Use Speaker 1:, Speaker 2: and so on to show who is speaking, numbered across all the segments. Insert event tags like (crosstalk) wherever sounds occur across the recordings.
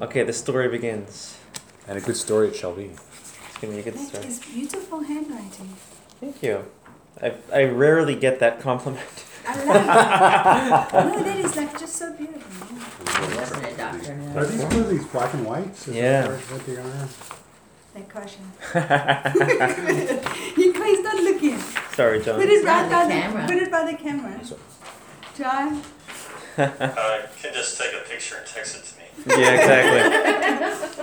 Speaker 1: Okay, the story begins.
Speaker 2: And a good story it shall be.
Speaker 1: It's gonna be a good
Speaker 3: That
Speaker 1: story.
Speaker 3: is beautiful handwriting.
Speaker 1: Thank you. I, I rarely get that compliment.
Speaker 3: I love it. (laughs) no, that is like just so beautiful.
Speaker 4: He doctor.
Speaker 5: Are these one of these black and whites? Is
Speaker 1: Yeah.
Speaker 5: that what they are?
Speaker 3: Like caution. he, he's not looking.
Speaker 1: Sorry, John.
Speaker 3: Put it right by
Speaker 4: the
Speaker 3: the
Speaker 4: camera.
Speaker 3: Put it by the camera.
Speaker 2: So-
Speaker 3: John. (laughs)
Speaker 6: Uh, can just take a picture and text it to me.
Speaker 1: Yeah, exactly. (laughs)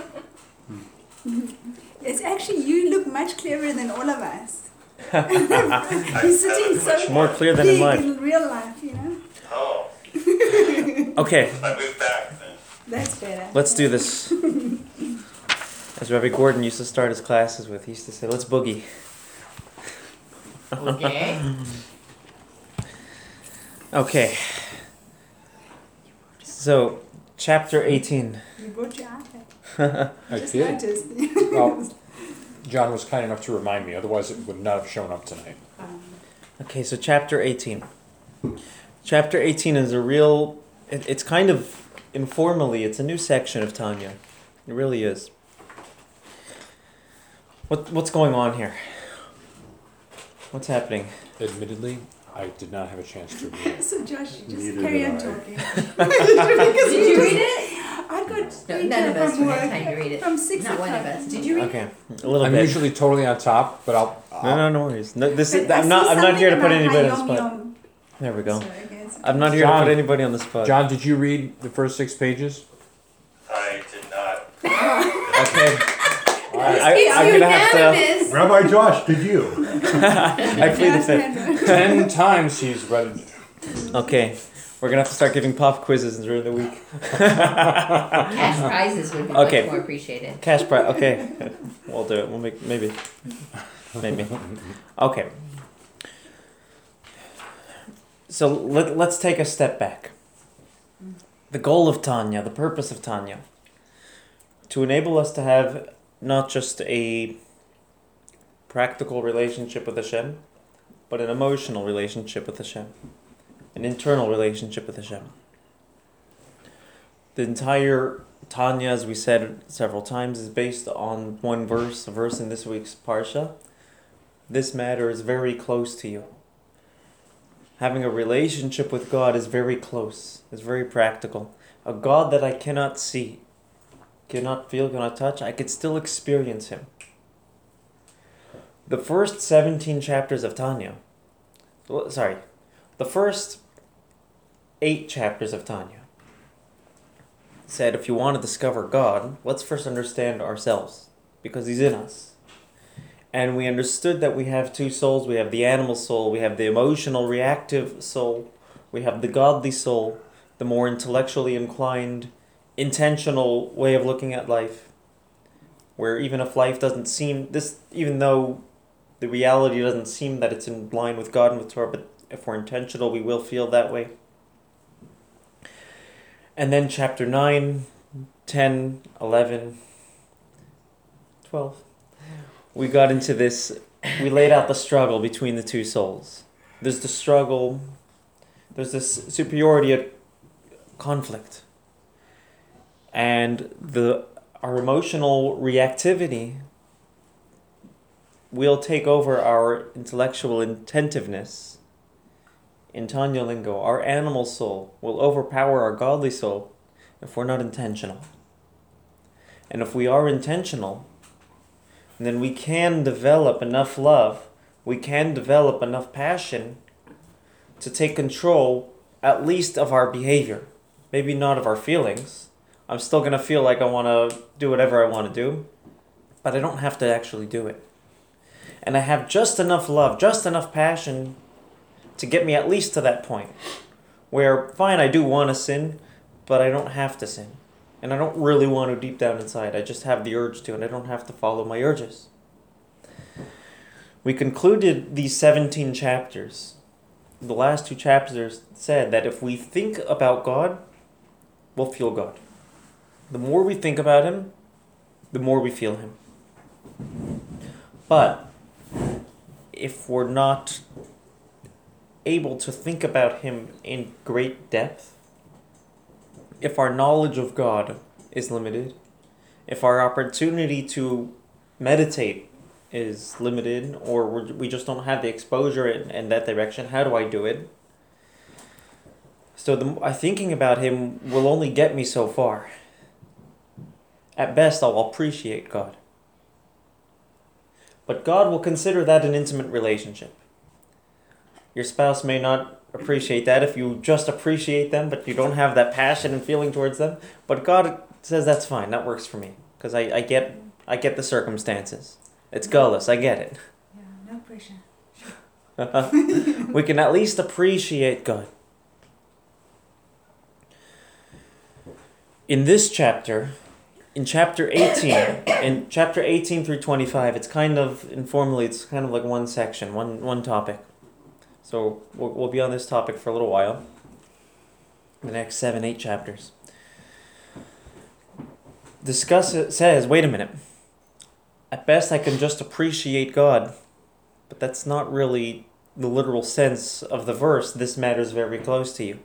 Speaker 3: It's actually you look much clearer than all of us. (laughs) He's sitting
Speaker 6: look
Speaker 3: so
Speaker 6: much
Speaker 1: More clear than in
Speaker 3: big
Speaker 1: life.
Speaker 3: in real life, you know.
Speaker 6: Oh,
Speaker 1: Okay, (laughs)
Speaker 6: I moved back then.
Speaker 3: That's better.
Speaker 1: let's do this. As Rabbi Gordon used to start his classes with, he used to say, let's boogie.
Speaker 4: Okay.
Speaker 1: Okay. So, chapter 18.
Speaker 3: You brought your iPad. (laughs)
Speaker 2: I
Speaker 3: Just
Speaker 2: did.
Speaker 3: noticed.
Speaker 2: Well, (laughs) John was kind enough to remind me, otherwise it would not have shown up tonight.
Speaker 3: Um,
Speaker 1: Okay, so chapter 18. Chapter 18 is a real, it, it's kind of informally, it's a new section of Tanya. It really is. What, what's going on here? What's happening?
Speaker 2: Admittedly, I did not have a chance to (laughs) read it.
Speaker 3: so Josh, you just
Speaker 5: Neither
Speaker 3: carry
Speaker 5: did
Speaker 3: on
Speaker 5: I.
Speaker 3: talking. (laughs) (laughs)
Speaker 4: Did you read it?
Speaker 3: I got
Speaker 4: No, none of
Speaker 3: from
Speaker 4: us would have
Speaker 3: work
Speaker 4: time to read it.
Speaker 3: From six
Speaker 4: Not one of us. Did you read it?
Speaker 1: Okay, a little
Speaker 2: I'm
Speaker 1: bit.
Speaker 2: usually totally on top, but I'll.
Speaker 1: No,
Speaker 2: I'll
Speaker 1: no, no worries. No, this is,
Speaker 3: But I
Speaker 1: I'm not.
Speaker 3: see
Speaker 1: I'm not here to put
Speaker 3: something
Speaker 1: anybody on
Speaker 3: about
Speaker 1: the spot.
Speaker 3: Hayom
Speaker 1: There we
Speaker 3: Yom.
Speaker 1: go.
Speaker 3: So I guess-
Speaker 1: I'm not here
Speaker 2: John.
Speaker 1: to put anybody on the spot.
Speaker 2: John, did you read the first six pages?
Speaker 6: I did not.
Speaker 1: Okay.
Speaker 2: All right.
Speaker 1: I,
Speaker 4: It's
Speaker 1: I'm gonna have to.
Speaker 4: unanimous.
Speaker 5: Rabbi Josh, did you? (laughs)
Speaker 1: I plead the
Speaker 3: Josh
Speaker 1: fifth. (laughs)
Speaker 2: Ten times he's read it.
Speaker 1: Okay, we're gonna have to start giving pop quizzes during the week. (laughs)
Speaker 4: Cash prizes would be
Speaker 1: Okay.
Speaker 4: much more appreciated.
Speaker 1: Cash prize. Okay, we'll do it. We'll make maybe, maybe. Okay. So let let's take a step back. The goal of Tanya, the purpose of Tanya, to enable us to have not just a practical relationship with Hashem, but an emotional relationship with Hashem, an internal relationship with Hashem. The entire Tanya, as we said several times, is based on one verse, a verse in this week's Parsha. This matter is very close to you. Having a relationship with God is very close, is very practical. A God that I cannot see, cannot feel, cannot touch, I could still experience Him. The first 17 chapters of Tanya, sorry, the first eight chapters of Tanya said if you want to discover God, let's first understand ourselves because He's in us. And we understood that we have two souls we have the animal soul, we have the emotional, reactive soul, we have the godly soul, the more intellectually inclined, intentional way of looking at life. Where even if life doesn't seem this, even though the reality doesn't seem that it's in line with God and with Torah, but if we're intentional, we will feel that way. And then chapter 9, 10, 11, 12. We got into this, we laid out the struggle between the two souls. There's the struggle, there's this superiority conflict. And the our emotional reactivity will take over our intellectual intentiveness in Tanya lingo, our animal soul will overpower our godly soul if we're not intentional. And if we are intentional, then we can develop enough love, we can develop enough passion to take control at least of our behavior. Maybe not of our feelings. I'm still going to feel like I want to do whatever I want to do, but I don't have to actually do it. And I have just enough love, just enough passion to get me at least to that point where fine I do want to sin, but I don't have to sin. And I don't really want to deep down inside. I just have the urge to and I don't have to follow my urges. We concluded these 17 chapters. The last two chapters said that if we think about God, we'll feel God. The more we think about him, the more we feel him. But if we're not able to think about Him in great depth, if our knowledge of God is limited, if our opportunity to meditate is limited, or we just don't have the exposure in, in that direction, how do I do it? So the thinking about him will only get me so far. At best, I'll appreciate God. But God will consider that an intimate relationship. Your spouse may not appreciate that if you just appreciate them, but you don't have that passion and feeling towards them. But God says that's fine. That works for me because I, I get I get the circumstances. It's gullus. I get it.
Speaker 3: Yeah, no pressure. (laughs)
Speaker 1: we can at least appreciate God. In this chapter, in chapter 18, in chapter 18 through 25, it's kind of informally, it's kind of like one section, one, one topic. So we'll, we'll be on this topic for a little while. The next seven, eight chapters. Discuss it says, wait a minute. At best, I can just appreciate God, but that's not really the literal sense of the verse. This matters very close to you.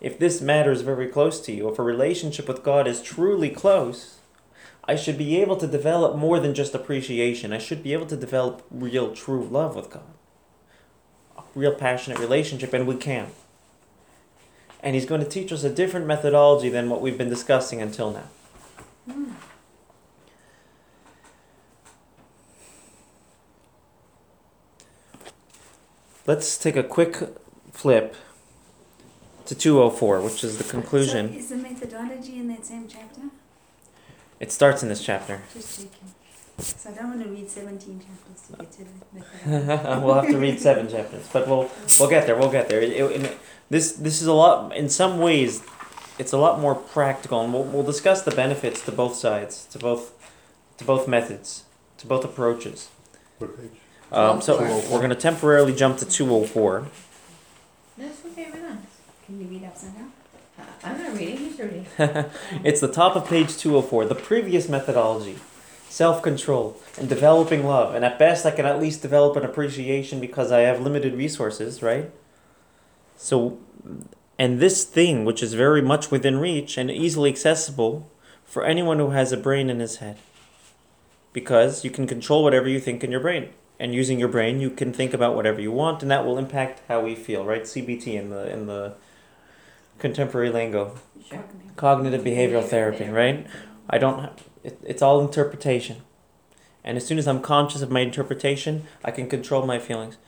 Speaker 1: If this matters very close to you, if a relationship with God is truly close, I should be able to develop more than just appreciation. I should be able to develop real, true love with God. A real passionate relationship, and we can. And He's going to teach us a different methodology than what we've been discussing until now.
Speaker 3: Mm.
Speaker 1: Let's take a quick flip to 204, which is the conclusion.
Speaker 3: So is the methodology in that same chapter?
Speaker 1: It starts in this chapter.
Speaker 3: Just checking. So I don't want to read 17 chapters to get to the (laughs)
Speaker 1: we'll have to read seven chapters, but we'll we'll get there. We'll get there. It, it- it- this this is a lot. In some ways, it's a lot more practical, and we'll we'll discuss the benefits to both sides, to both to both methods, to both approaches.
Speaker 5: What page?
Speaker 1: Um, so
Speaker 4: 204.
Speaker 1: we're going to temporarily jump to two hundred four.
Speaker 4: That's okay with us.
Speaker 3: Can you read upside down?
Speaker 4: I'm not reading, he's reading. (laughs)
Speaker 1: It's the top of page 204. The previous methodology self control and developing love. And at best, I can at least develop an appreciation because I have limited resources, right? So, and this thing, which is very much within reach and easily accessible for anyone who has a brain in his head. Because you can control whatever you think in your brain. And using your brain, you can think about whatever you want, and that will impact how we feel, right? CBT in the in the contemporary lingo
Speaker 4: Sure.
Speaker 1: cognitive behavioral therapy, right? I don't. It, it's all interpretation, and as soon as I'm conscious of my interpretation, I can control my feelings.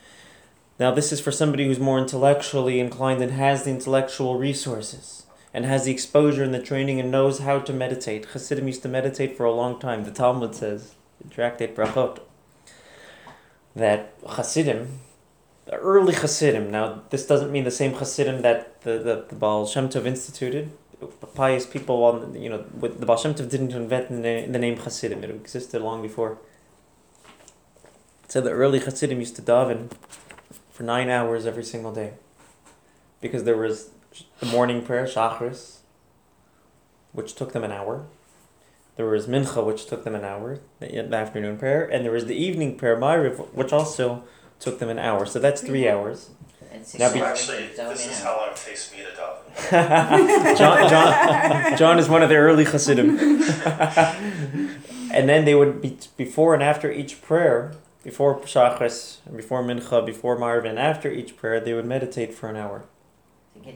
Speaker 1: Now, this is for somebody who's more intellectually inclined and has the intellectual resources and has the exposure and the training and knows how to meditate. Hasidim used to meditate for a long time. The Talmud says, in Tractate Brachot, that Hasidim, early Hasidim. Now, this doesn't mean the same Hasidim that the, the, the Baal Shem Tov instituted. Pious people on, you know, with the Baal Shem Tov didn't invent the name, the name Hasidim. It existed long before. So the early Hasidim used to daven for nine hours every single day, because there was the morning prayer, Shachris, which took them an hour. There was Mincha, which took them an hour, the the afternoon prayer, and there was the evening prayer, Ma'ariv, which also took them an hour. So that's three mm-hmm. hours.
Speaker 4: It's
Speaker 1: Now
Speaker 6: So
Speaker 1: be-
Speaker 6: actually, this is how long it takes me to daven. (laughs) (laughs)
Speaker 1: John, John, John is one of the early Hasidim. (laughs) and then they would be before and after each prayer, before Shachris, before Mincha, before Ma'ariv, and after each prayer, they would meditate for an hour.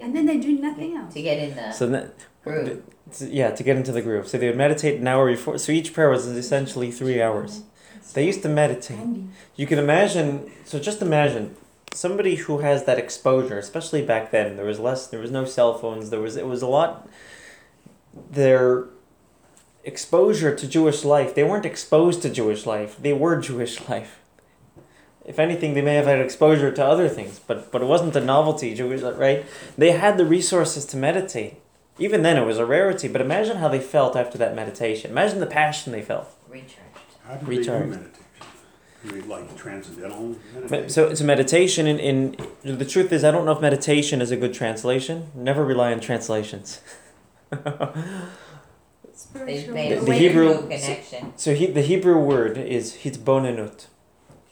Speaker 3: And then they do nothing else.
Speaker 4: to get in the
Speaker 1: So then,
Speaker 4: groove.
Speaker 1: to- yeah, to get into the groove. So they would meditate an hour before. So each prayer was essentially three hours. They used to meditate. You can imagine. So just imagine somebody who has that exposure, especially back then. There was less. There was no cell phones. There was. It was a lot. Their exposure to Jewish life. They weren't exposed to Jewish life. They were (laughs) Jewish life. If anything, they may have had exposure to other things, but but it wasn't a novelty. Jewish, right? They had the resources to meditate. Even then, it was a rarity. But imagine how they felt after that meditation. Imagine the passion they felt.
Speaker 4: Recharged.
Speaker 5: How do
Speaker 1: Recharge.
Speaker 5: they do meditation? You mean like transcendental
Speaker 1: Me-
Speaker 5: meditation?
Speaker 1: So, so meditation in, in the truth is I don't know if meditation is a good translation. Never rely on translations.
Speaker 4: They
Speaker 3: Spiritual
Speaker 4: made
Speaker 1: The- the
Speaker 4: way
Speaker 1: Hebrew-
Speaker 4: connection.
Speaker 1: So he, the Hebrew word is hitbonenut,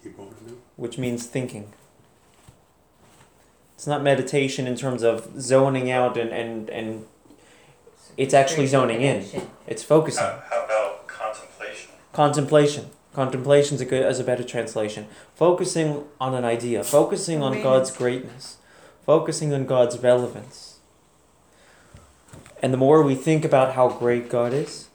Speaker 5: Keep on doing.
Speaker 1: which means thinking. It's not meditation in terms of zoning out and, and, and It's actually
Speaker 4: Spiritual
Speaker 1: zoning in.
Speaker 4: connection.
Speaker 1: It's focusing.
Speaker 6: How, how about contemplation?
Speaker 1: Contemplation. is a good as a better translation. Focusing on an idea, focusing on God's greatness, focusing on God's relevance. And the more we think about how great God is,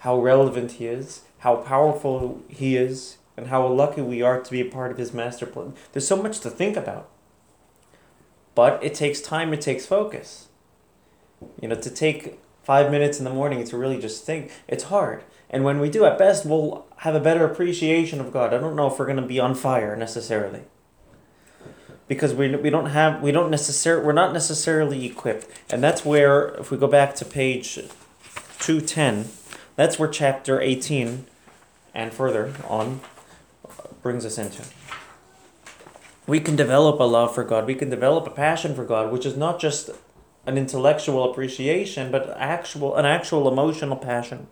Speaker 1: how relevant He is, how powerful He is, and how lucky we are to be a part of His master plan, there's so much to think about. But it takes time, it takes focus. You know, to take five minutes in the morning to really just think, it's hard. And when we do, at best, we'll have a better appreciation of God. I don't know if we're going to be on fire necessarily. Because we, we don't have, we don't necessarily, we're not necessarily equipped. And that's where, if we go back to page 210, that's where chapter 18 and further on brings us into. We can develop a love for God. We can develop a passion for God, which is not just an intellectual appreciation, but actual an actual emotional passion.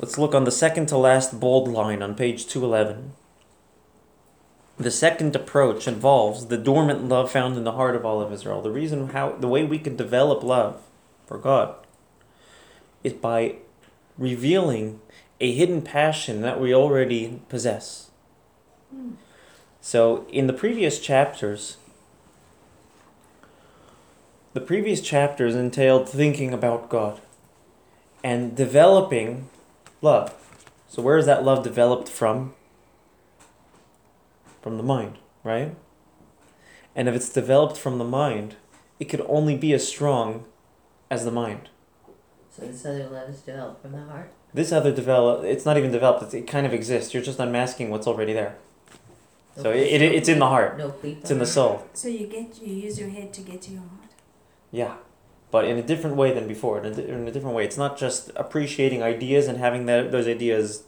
Speaker 1: Let's look on the second to last bold line on page 211. The second approach involves the dormant love found in the heart of all of Israel. The reason how the way we can develop love for God is by revealing a hidden passion that we already possess. So in the previous chapters the previous chapters entailed thinking about God and developing love. So, where is that love developed from? From the mind, right? And if it's developed from the mind, it could only be as strong as the mind.
Speaker 4: So this other love is developed from the heart.
Speaker 1: This other develop, it's not even developed, it's, it kind of exists. You're just unmasking what's already there.
Speaker 4: No
Speaker 1: So it, it, it's in the heart,
Speaker 4: No pleat
Speaker 1: it's in the soul.
Speaker 3: So you get you use your head to get to your heart.
Speaker 1: Yeah, but in a different way than before. In a, in a different way, it's not just appreciating ideas and having that those ideas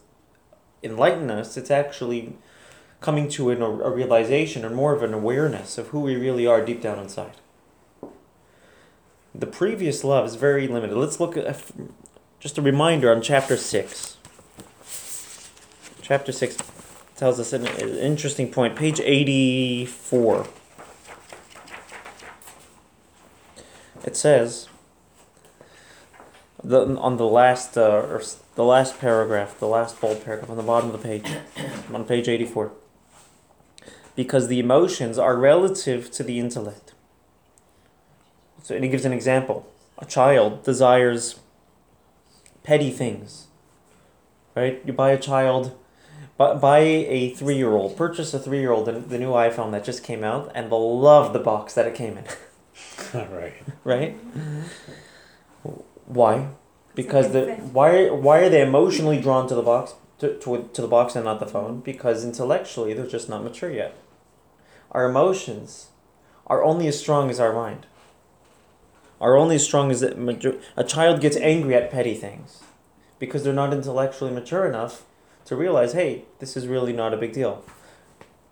Speaker 1: enlighten us. It's actually coming to an, a realization or more of an awareness of who we really are deep down inside. The previous love is very limited. Let's look at just a reminder on chapter six. Chapter six tells us an, an interesting point. Page eighty-four. It says the, on the last uh, or the last paragraph, the last bold paragraph on the bottom of the page, (coughs) on page 84. Because the emotions are relative to the intellect. So and he gives an example. A child desires petty things. Right? You buy a child buy, buy a 3-year-old, purchase a 3-year-old the, the new iPhone that just came out and they'll love the box that it came in. (laughs) (laughs)
Speaker 2: right.
Speaker 1: right? Why? Because the why why are they emotionally drawn to the box to, to, to the box and not the phone? Because intellectually they're just not mature yet. Our emotions are only as strong as our mind. Are only as strong as it, mature- a child gets angry at petty things because they're not intellectually mature enough to realize, hey, this is really not a big deal.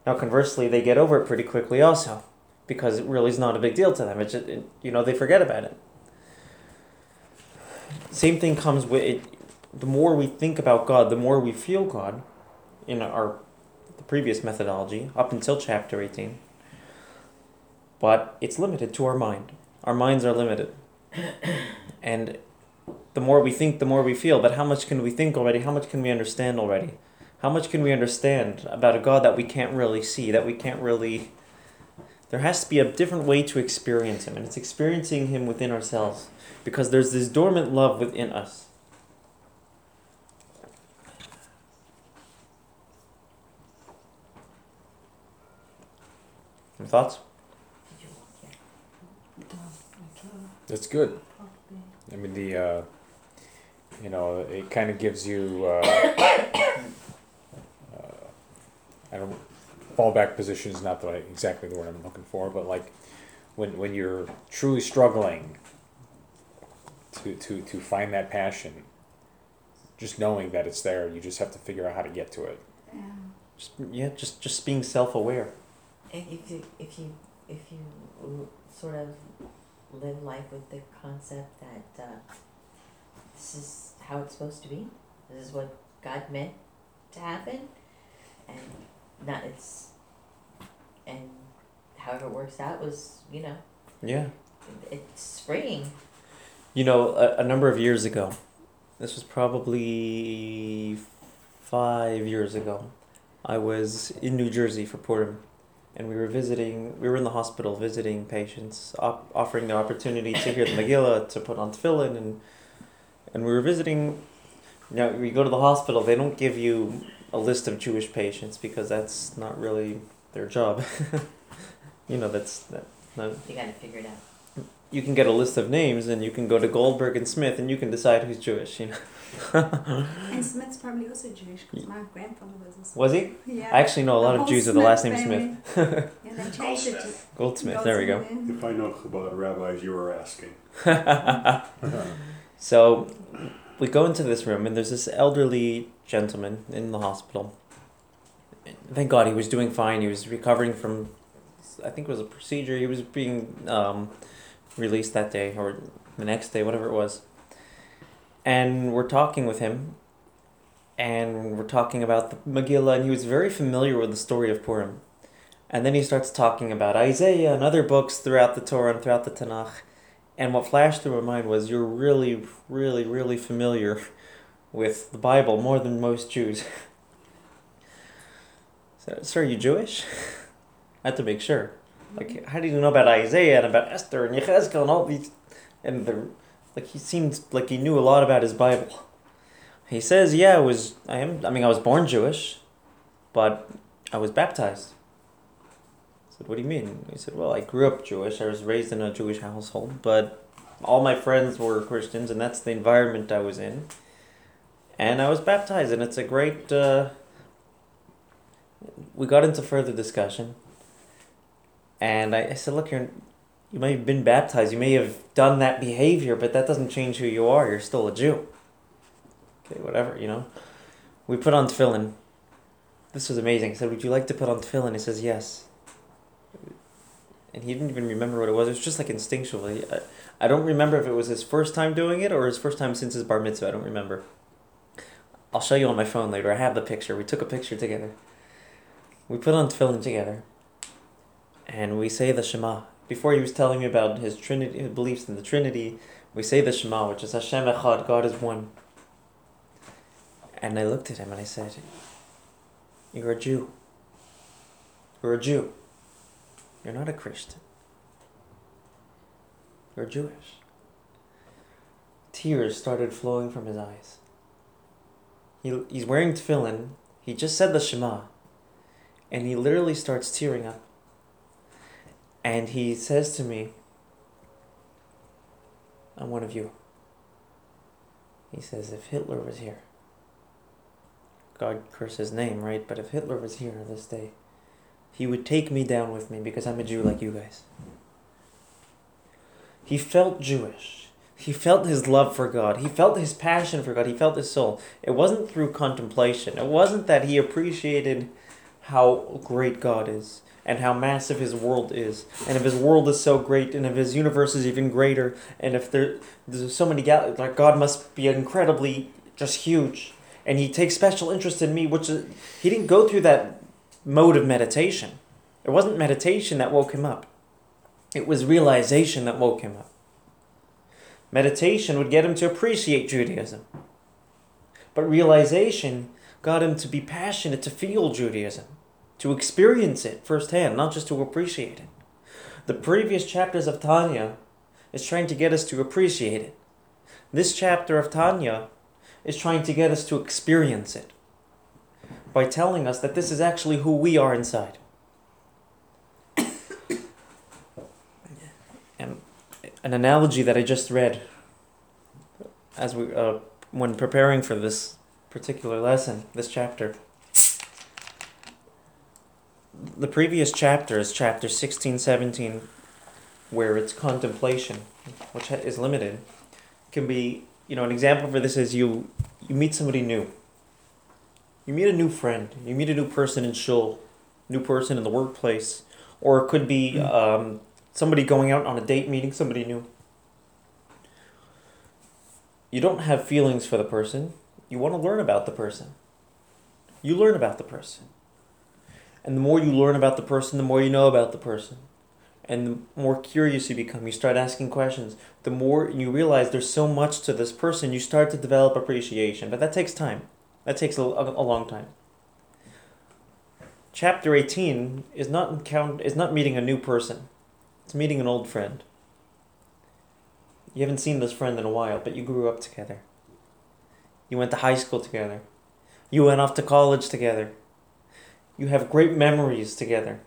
Speaker 1: Now, conversely, they get over it pretty quickly also because it really is not a big deal to them. It's just, it, you know they forget about it. Same thing comes with it. The more we think about God, the more we feel God. In our the previous methodology up until chapter eighteen. But it's limited to our mind. Our minds are limited, (coughs) and the more we think, the more we feel. But how much can we think already? How much can we understand already? How much can we understand about a God that we can't really see, that we can't really there has to be a different way to experience him and it's experiencing him within ourselves because there's this dormant love within us Any thoughts?
Speaker 2: That's good. I mean, the, uh, you know, it kind of gives you, uh, (coughs) uh, I don't, fallback position is not the, right, exactly the word I'm looking for, but like, when, when you're truly struggling to, to, to find that passion, just knowing that it's there, you just have to figure out how to get to it.
Speaker 3: Yeah.
Speaker 1: just yeah just just being self-aware
Speaker 4: if you, if you, if you sort of live life with the concept that, uh, this is how it's supposed to be, this is what God meant to happen, and not, it's, and however it works out was, you know,
Speaker 1: yeah
Speaker 4: it's freeing.
Speaker 1: You know, a, a number of years ago, this was probably five years ago, I was in New Jersey for Purim, and we were visiting, we were in the hospital visiting patients, op- offering the opportunity to hear the Megillah, to put on tefillin, and, and we were visiting, you know, you go to the hospital, they don't give you a list of Jewish patients because that's not really their job. (laughs) you know, that's, that, not,
Speaker 4: You gotta figure it out.
Speaker 1: you can get a list of names and you can go to Goldberg and Smith and you can decide who's Jewish, you know. (laughs)
Speaker 3: And Smith's probably also Jewish because my grandfather was also.
Speaker 1: Was he?
Speaker 3: Yeah.
Speaker 1: I actually know a lot
Speaker 3: The
Speaker 1: of
Speaker 3: whole
Speaker 1: Jews with the last name
Speaker 3: family.
Speaker 1: Smith. (laughs)
Speaker 3: Yeah, they changed it to
Speaker 1: Goldsmith, there we go.
Speaker 5: If I know about rabbis, you were asking.
Speaker 1: So we go into this room and there's this elderly gentleman in the hospital. Thank God he was doing fine. He was recovering from, I think it was a procedure. He was being um, released that day or the next day, whatever it was. And we're talking with him, and we're talking about the Megillah, and he was very familiar with the story of Purim. And then he starts talking about Isaiah and other books throughout the Torah and throughout the Tanakh. And what flashed through my mind was you're really, really, really familiar with the Bible more than most Jews. (laughs) so, sir, are you Jewish? (laughs) I had to make sure. Like, mm-hmm. how do you know about Isaiah and about Esther and Yechezkel and all these? And the, like, he seemed like he knew a lot about his Bible. He says, "Yeah, I was. I am. I mean, I was born Jewish, but I was baptized." "What do you mean?" He said, "Well, I grew up Jewish. I was raised in a Jewish household, but all my friends were Christians, and that's the environment I was in. And I was baptized, and it's a great." Uh, we got into further discussion, and I, I said, "Look, you're, you may have been baptized. You may have done that behavior, but that doesn't change who you are. You're still a Jew." Okay, whatever, you know. We put on tefillin. This was amazing. I said, "Would you like to put on tefillin?" He says, "Yes." And he didn't even remember what it was. It was just like instinctually. I, I don't remember if it was his first time doing it or his first time since his bar mitzvah. I don't remember. I'll show you on my phone later. I have the picture. We took a picture together. We put on tefillin together, and we say the Shema. Before he was telling me about his Trinity, his beliefs in the Trinity, we say the Shema, which is Hashem Echad, God is one. And I looked at him and I said, "You're a Jew. You're a Jew." You're not a Christian. You're Jewish. Tears started flowing from his eyes. He, he's wearing tefillin. He just said the Shema. And he literally starts tearing up. And he says to me, I'm one of you. He says, if Hitler was here, God curse his name, right? But if Hitler was here this day, he would take me down with me because I'm a Jew like you guys. He felt Jewish. He felt his love for God. He felt his passion for God. He felt his soul. It wasn't through contemplation. It wasn't that he appreciated how great God is and how massive his world is. And if his world is so great and if his universe is even greater and if there there's so many gal like God must be incredibly just huge and he takes special interest in me which is, he didn't go through that mode of meditation. It wasn't meditation that woke him up, it was realization that woke him up. Meditation would get him to appreciate Judaism, but realization got him to be passionate to feel Judaism, to experience it firsthand, not just to appreciate it. The previous chapters of Tanya is trying to get us to appreciate it. This chapter of Tanya is trying to get us to experience it by telling us that this is actually who we are inside. (coughs) and an analogy that I just read as we uh, when preparing for this particular lesson, this chapter. The previous chapter is chapter 16, 17, where it's contemplation, which is limited. Can be, you know, an example for this is you you meet somebody new you meet a new friend, you meet a new person in shul, new person in the workplace, or it could be um, somebody going out on a date, meeting somebody new. You don't have feelings for the person. You want to learn about the person. You learn about the person. And the more you learn about the person, the more you know about the person. And the more curious you become, you start asking questions. The more you realize there's so much to this person, you start to develop appreciation. But that takes time. That takes a, a, a long time. Chapter 18 is not encount- is not meeting a new person. It's meeting an old friend. You haven't seen this friend in a while, but you grew up together. You went to high school together. You went off to college together. You have great memories together.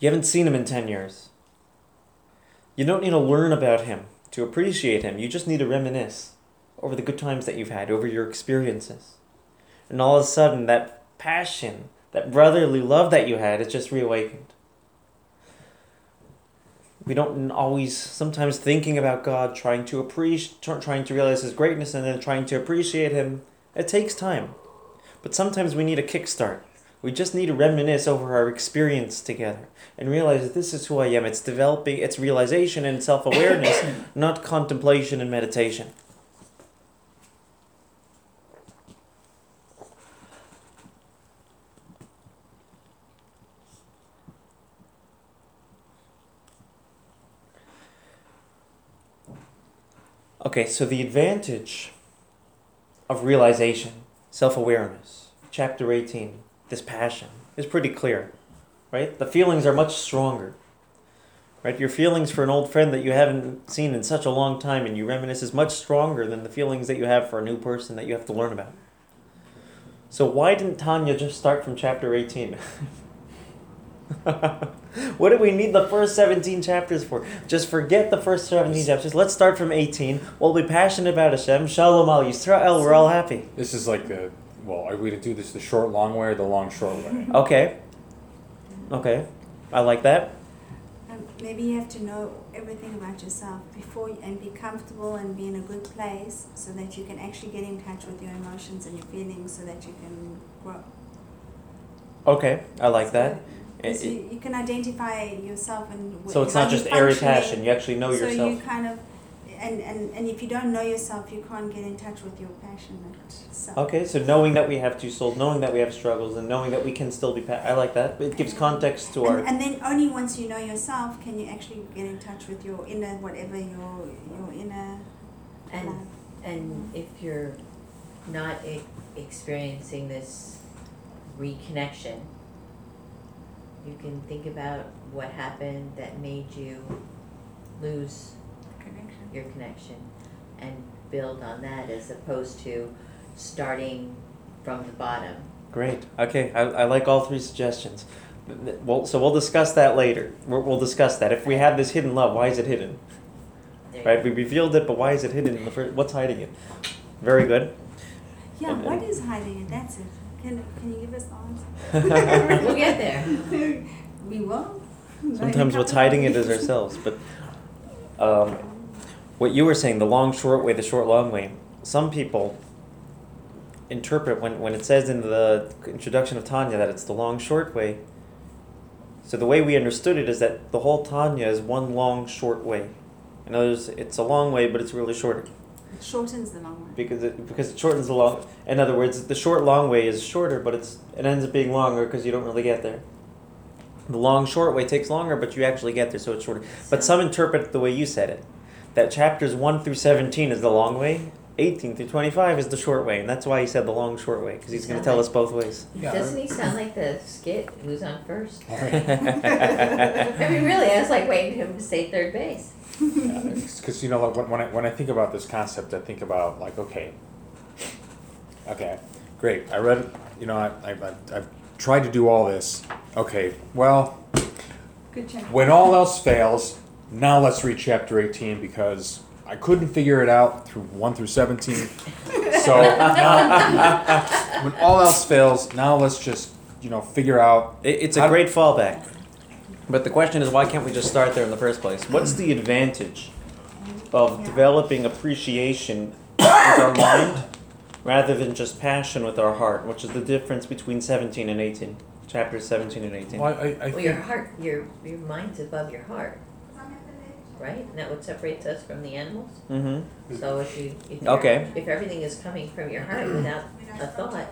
Speaker 1: You haven't seen him in 10 years. You don't need to learn about him to appreciate him. You just need to reminisce over the good times that you've had, over your experiences. And all of a sudden, that passion, that brotherly love that you had is just reawakened. We don't always, sometimes thinking about God, trying to appreciate, trying to realize His greatness, and then trying to appreciate Him. It takes time. But sometimes we need a kickstart. We just need to reminisce over our experience together and realize that this is who I am. It's developing, it's realization and self awareness, (coughs) not contemplation and meditation. Okay, so the advantage of realization, self awareness, chapter 18, this passion, is pretty clear, right? The feelings are much stronger, right? Your feelings for an old friend that you haven't seen in such a long time and you reminisce is much stronger than the feelings that you have for a new person that you have to learn about. So, why didn't Tanya just start from chapter 18? (laughs) (laughs) what do we need the first 17 chapters for? Just forget the first 17 chapters. Let's start from 18. We'll be passionate about Hashem. Shalom al Yisrael. We're all happy.
Speaker 2: This is like the well, are we gonna do this the short long way or the long short way?
Speaker 1: Okay. Okay. I like that.
Speaker 3: Um, maybe you have to know everything about yourself before you, and be comfortable and be in a good place so that you can actually get in touch with your emotions and your feelings so that you can grow.
Speaker 1: Okay. I like that.
Speaker 3: Because
Speaker 1: It-
Speaker 3: you, you can identify yourself and
Speaker 1: so it's not just airy passion. You actually know
Speaker 3: so
Speaker 1: yourself.
Speaker 3: you kind of, and, and, and if you don't know yourself, you can't get in touch with your passion. self.
Speaker 1: Okay, so knowing that we have two souls, knowing that we have struggles, and knowing that we can still be. Pa- I like that. It gives context to our.
Speaker 3: And, and then only once you know yourself can you actually get in touch with your inner whatever your your inner
Speaker 4: And,
Speaker 3: life.
Speaker 4: and if you're not e- experiencing this reconnection, you can think about what happened that made you lose
Speaker 3: connection.
Speaker 4: your connection and build on that as opposed to starting from the bottom.
Speaker 1: Great. Okay, I, I like all three suggestions. Th- th- Well, so we'll discuss that later. We'll, we'll discuss that. If we have this hidden love, why is it hidden?
Speaker 4: There
Speaker 1: Right? We revealed it, but why is it hidden in the first? What's hiding it? Very good.
Speaker 3: Yeah,
Speaker 1: And-
Speaker 3: what
Speaker 1: and-
Speaker 3: is hiding it? That's it. Can can you give us the (laughs)
Speaker 4: We'll get there. (laughs)
Speaker 3: we will.
Speaker 1: Sometimes what's hiding it is ourselves. But um, what you were saying, the long short way, the short long way. Some people interpret when, when it says in the introduction of Tanya that it's the long short way. So the way we understood it is that the whole Tanya is one long short way. In other words, it's a long way, but it's really shorter
Speaker 3: It shortens the long way.
Speaker 1: because it because it shortens the long. In other words, the short long way is shorter, but it's it ends up being longer because you don't really get there. The long short way takes longer, but you actually get there, so it's shorter. But some interpret the way you said it, that chapters one through seventeen is the long way, eighteen through twenty-five is the short way, and that's why he said the long short way because he's going to tell us both ways.
Speaker 2: Yeah.
Speaker 4: Doesn't he sound like the skit, who's on first? (laughs) I mean, really, I was like waiting for him to say third base.
Speaker 2: Because you know, like when, when I when I think about this concept, I think about like, okay, okay, great. I read, you know, I I I've, I've tried to do all this. Okay, well,
Speaker 3: Good job.
Speaker 2: when all else fails, now let's read chapter eighteen because I couldn't figure it out through one through seventeen. So now, (laughs) when all else fails, now let's just you know figure out.
Speaker 1: It, it's a
Speaker 2: How-
Speaker 1: great fallback, but the question is, why can't we just start there in the first place? What's the advantage of
Speaker 3: Yeah.
Speaker 1: developing appreciation with our mind rather than just passion with our heart, which is the difference between 17 and 18, chapters 17 and 18.
Speaker 2: Well, I, I
Speaker 4: Well,
Speaker 2: think
Speaker 4: your heart, your your mind's above your heart, right? Isn't that what separates us from the animals?
Speaker 1: Mm-hmm.
Speaker 4: So if you if
Speaker 1: Okay.
Speaker 4: if everything is coming from your heart without a thought,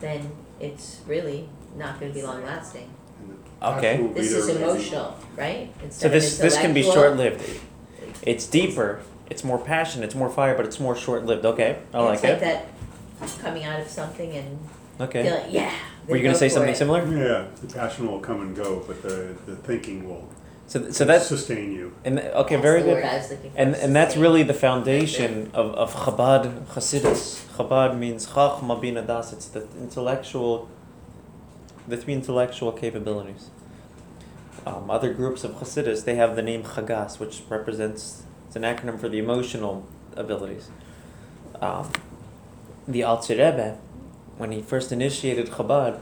Speaker 4: then it's really not going to be long lasting.
Speaker 1: Okay.
Speaker 4: This is emotional, right?
Speaker 1: So
Speaker 4: Instead of
Speaker 1: this this can be
Speaker 4: intellectual.
Speaker 1: short-lived. It's deeper. It's more passion. It's more fire, but it's more short-lived. Okay, I like
Speaker 4: it's like
Speaker 1: it.
Speaker 4: that coming out of something and
Speaker 1: Okay.
Speaker 4: feeling, yeah.
Speaker 1: Were you
Speaker 4: then
Speaker 1: gonna say
Speaker 4: for
Speaker 1: something
Speaker 4: it.
Speaker 1: similar?
Speaker 5: Yeah, the passion will come and go, but the, the thinking will
Speaker 1: So so that's
Speaker 5: sustain you.
Speaker 1: and okay,
Speaker 4: That's
Speaker 1: very good.
Speaker 4: word I was looking for,
Speaker 1: And and that's really the foundation of, of Chabad Hasidus. Chabad means Chachma Bina Das. It's the intellectual, the three intellectual capabilities. Um, other groups of Hasidus, they have the name Chagas, which represents, it's an acronym for the emotional abilities. Um, the Alter Rebbe, when he first initiated Chabad,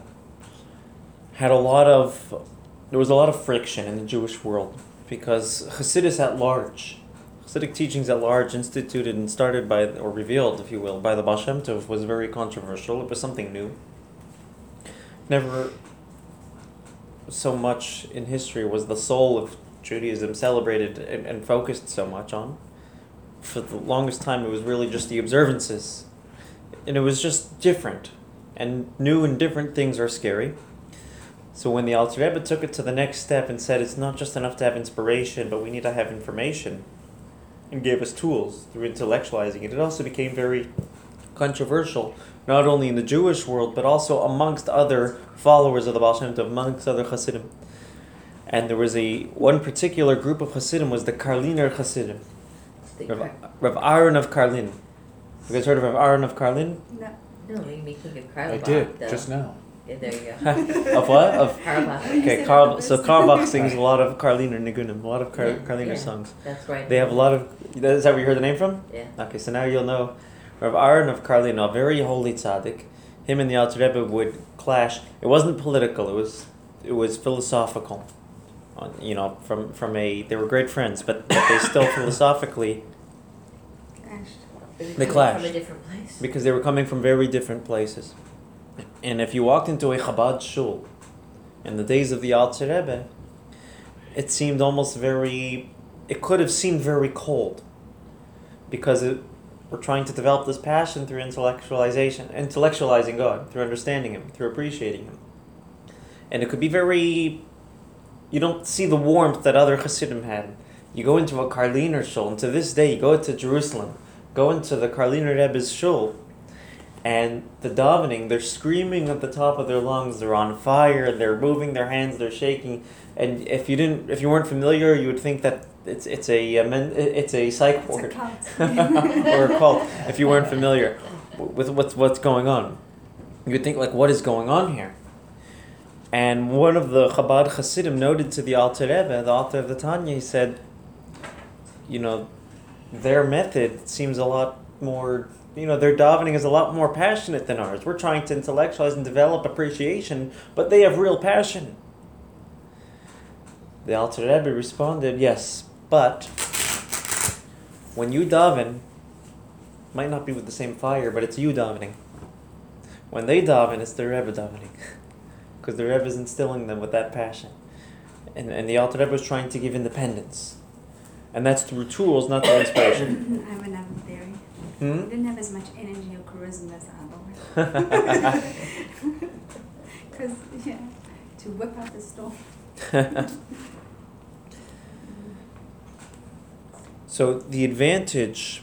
Speaker 1: had a lot of, there was a lot of friction in the Jewish world because Hasidus at large, Hasidic teachings at large, instituted and started by, or revealed, if you will, by the Baal Shem Tov, was very controversial. It was something new. Never so much in history was the soul of Judaism celebrated and, and focused so much on. For the longest time, it was really just the observances. And it was just different. And new and different things are scary. So when the Alter Rebbe took it to the next step and said it's not just enough to have inspiration, but we need to have information, and gave us tools through intellectualizing it, it also became very controversial, not only in the Jewish world, but also amongst other followers of the Baal Shem Tov, amongst other Hasidim. And there was a one particular group of Hasidim was the Karliner Hasidim,
Speaker 4: The
Speaker 1: Rav,
Speaker 4: Kar-
Speaker 1: Rav Aaron of Karlin. Have you guys heard of Rav Aaron of Karlin?
Speaker 3: No,
Speaker 4: No, you make me think of Karl
Speaker 2: I did,
Speaker 4: the-
Speaker 2: just now.
Speaker 4: Yeah, there you go. (laughs)
Speaker 1: of what? Of (laughs)
Speaker 4: Carlebach.
Speaker 1: okay,
Speaker 3: Is it
Speaker 1: Karl.
Speaker 3: on the
Speaker 1: So
Speaker 3: list?
Speaker 1: Karl sings (laughs) a lot of Karliner Nigunim, a lot of Kar,
Speaker 4: Yeah,
Speaker 1: Karliner
Speaker 4: yeah.
Speaker 1: songs.
Speaker 4: That's right.
Speaker 1: They have a lot of. Is that where you heard the name from?
Speaker 4: Yeah.
Speaker 1: Okay, so now you'll know Rav Aaron of Karlin, a very holy tzaddik. Him and the Alter Rebbe would clash. It wasn't political. It was it was philosophical. Uh, You know, from from a they were great friends, but, but they still philosophically
Speaker 3: Clashed.
Speaker 4: They
Speaker 1: They
Speaker 4: From
Speaker 1: clashed.
Speaker 4: a different place.
Speaker 1: because they were coming from very different places. And if you walked into a Chabad shul in the days of the Alter Rebbe, it seemed almost very. It could have seemed very cold, because it, we're trying to develop this passion through intellectualization, intellectualizing God, through understanding Him, through appreciating Him, and it could be very. You don't see the warmth that other Hasidim had. You go into a Karliner shul, and to this day, you go to Jerusalem, go into the Karliner Rebbe's shul, and the davening, they're screaming at the top of their lungs. They're on fire. They're moving their hands. They're shaking. And if you didn't, if you weren't familiar, you would think that it's it's a men, it's a psych ward (laughs) or a cult. If you weren't familiar with what's what's going on, you would think like, what is going on here? And one of the Chabad Hasidim noted to the Alter Rebbe, the author of the Tanya, he said, you know, their method seems a lot more, you know, their davening is a lot more passionate than ours. We're trying to intellectualize and develop appreciation, but they have real passion. The Alter Rebbe responded, yes, but when you daven, might not be with the same fire, but it's you davening. When they daven, it's the Rebbe davening. (laughs) Because the Rebbe is instilling them with that passion. And, and the Alter Rebbe is trying to give independence. And that's through tools, not through inspiration. (coughs)
Speaker 3: I have another theory.
Speaker 1: Hmm?
Speaker 3: He didn't have as much energy or charisma as one. (laughs) Because, yeah, to whip out the storm. (laughs)
Speaker 1: So the advantage,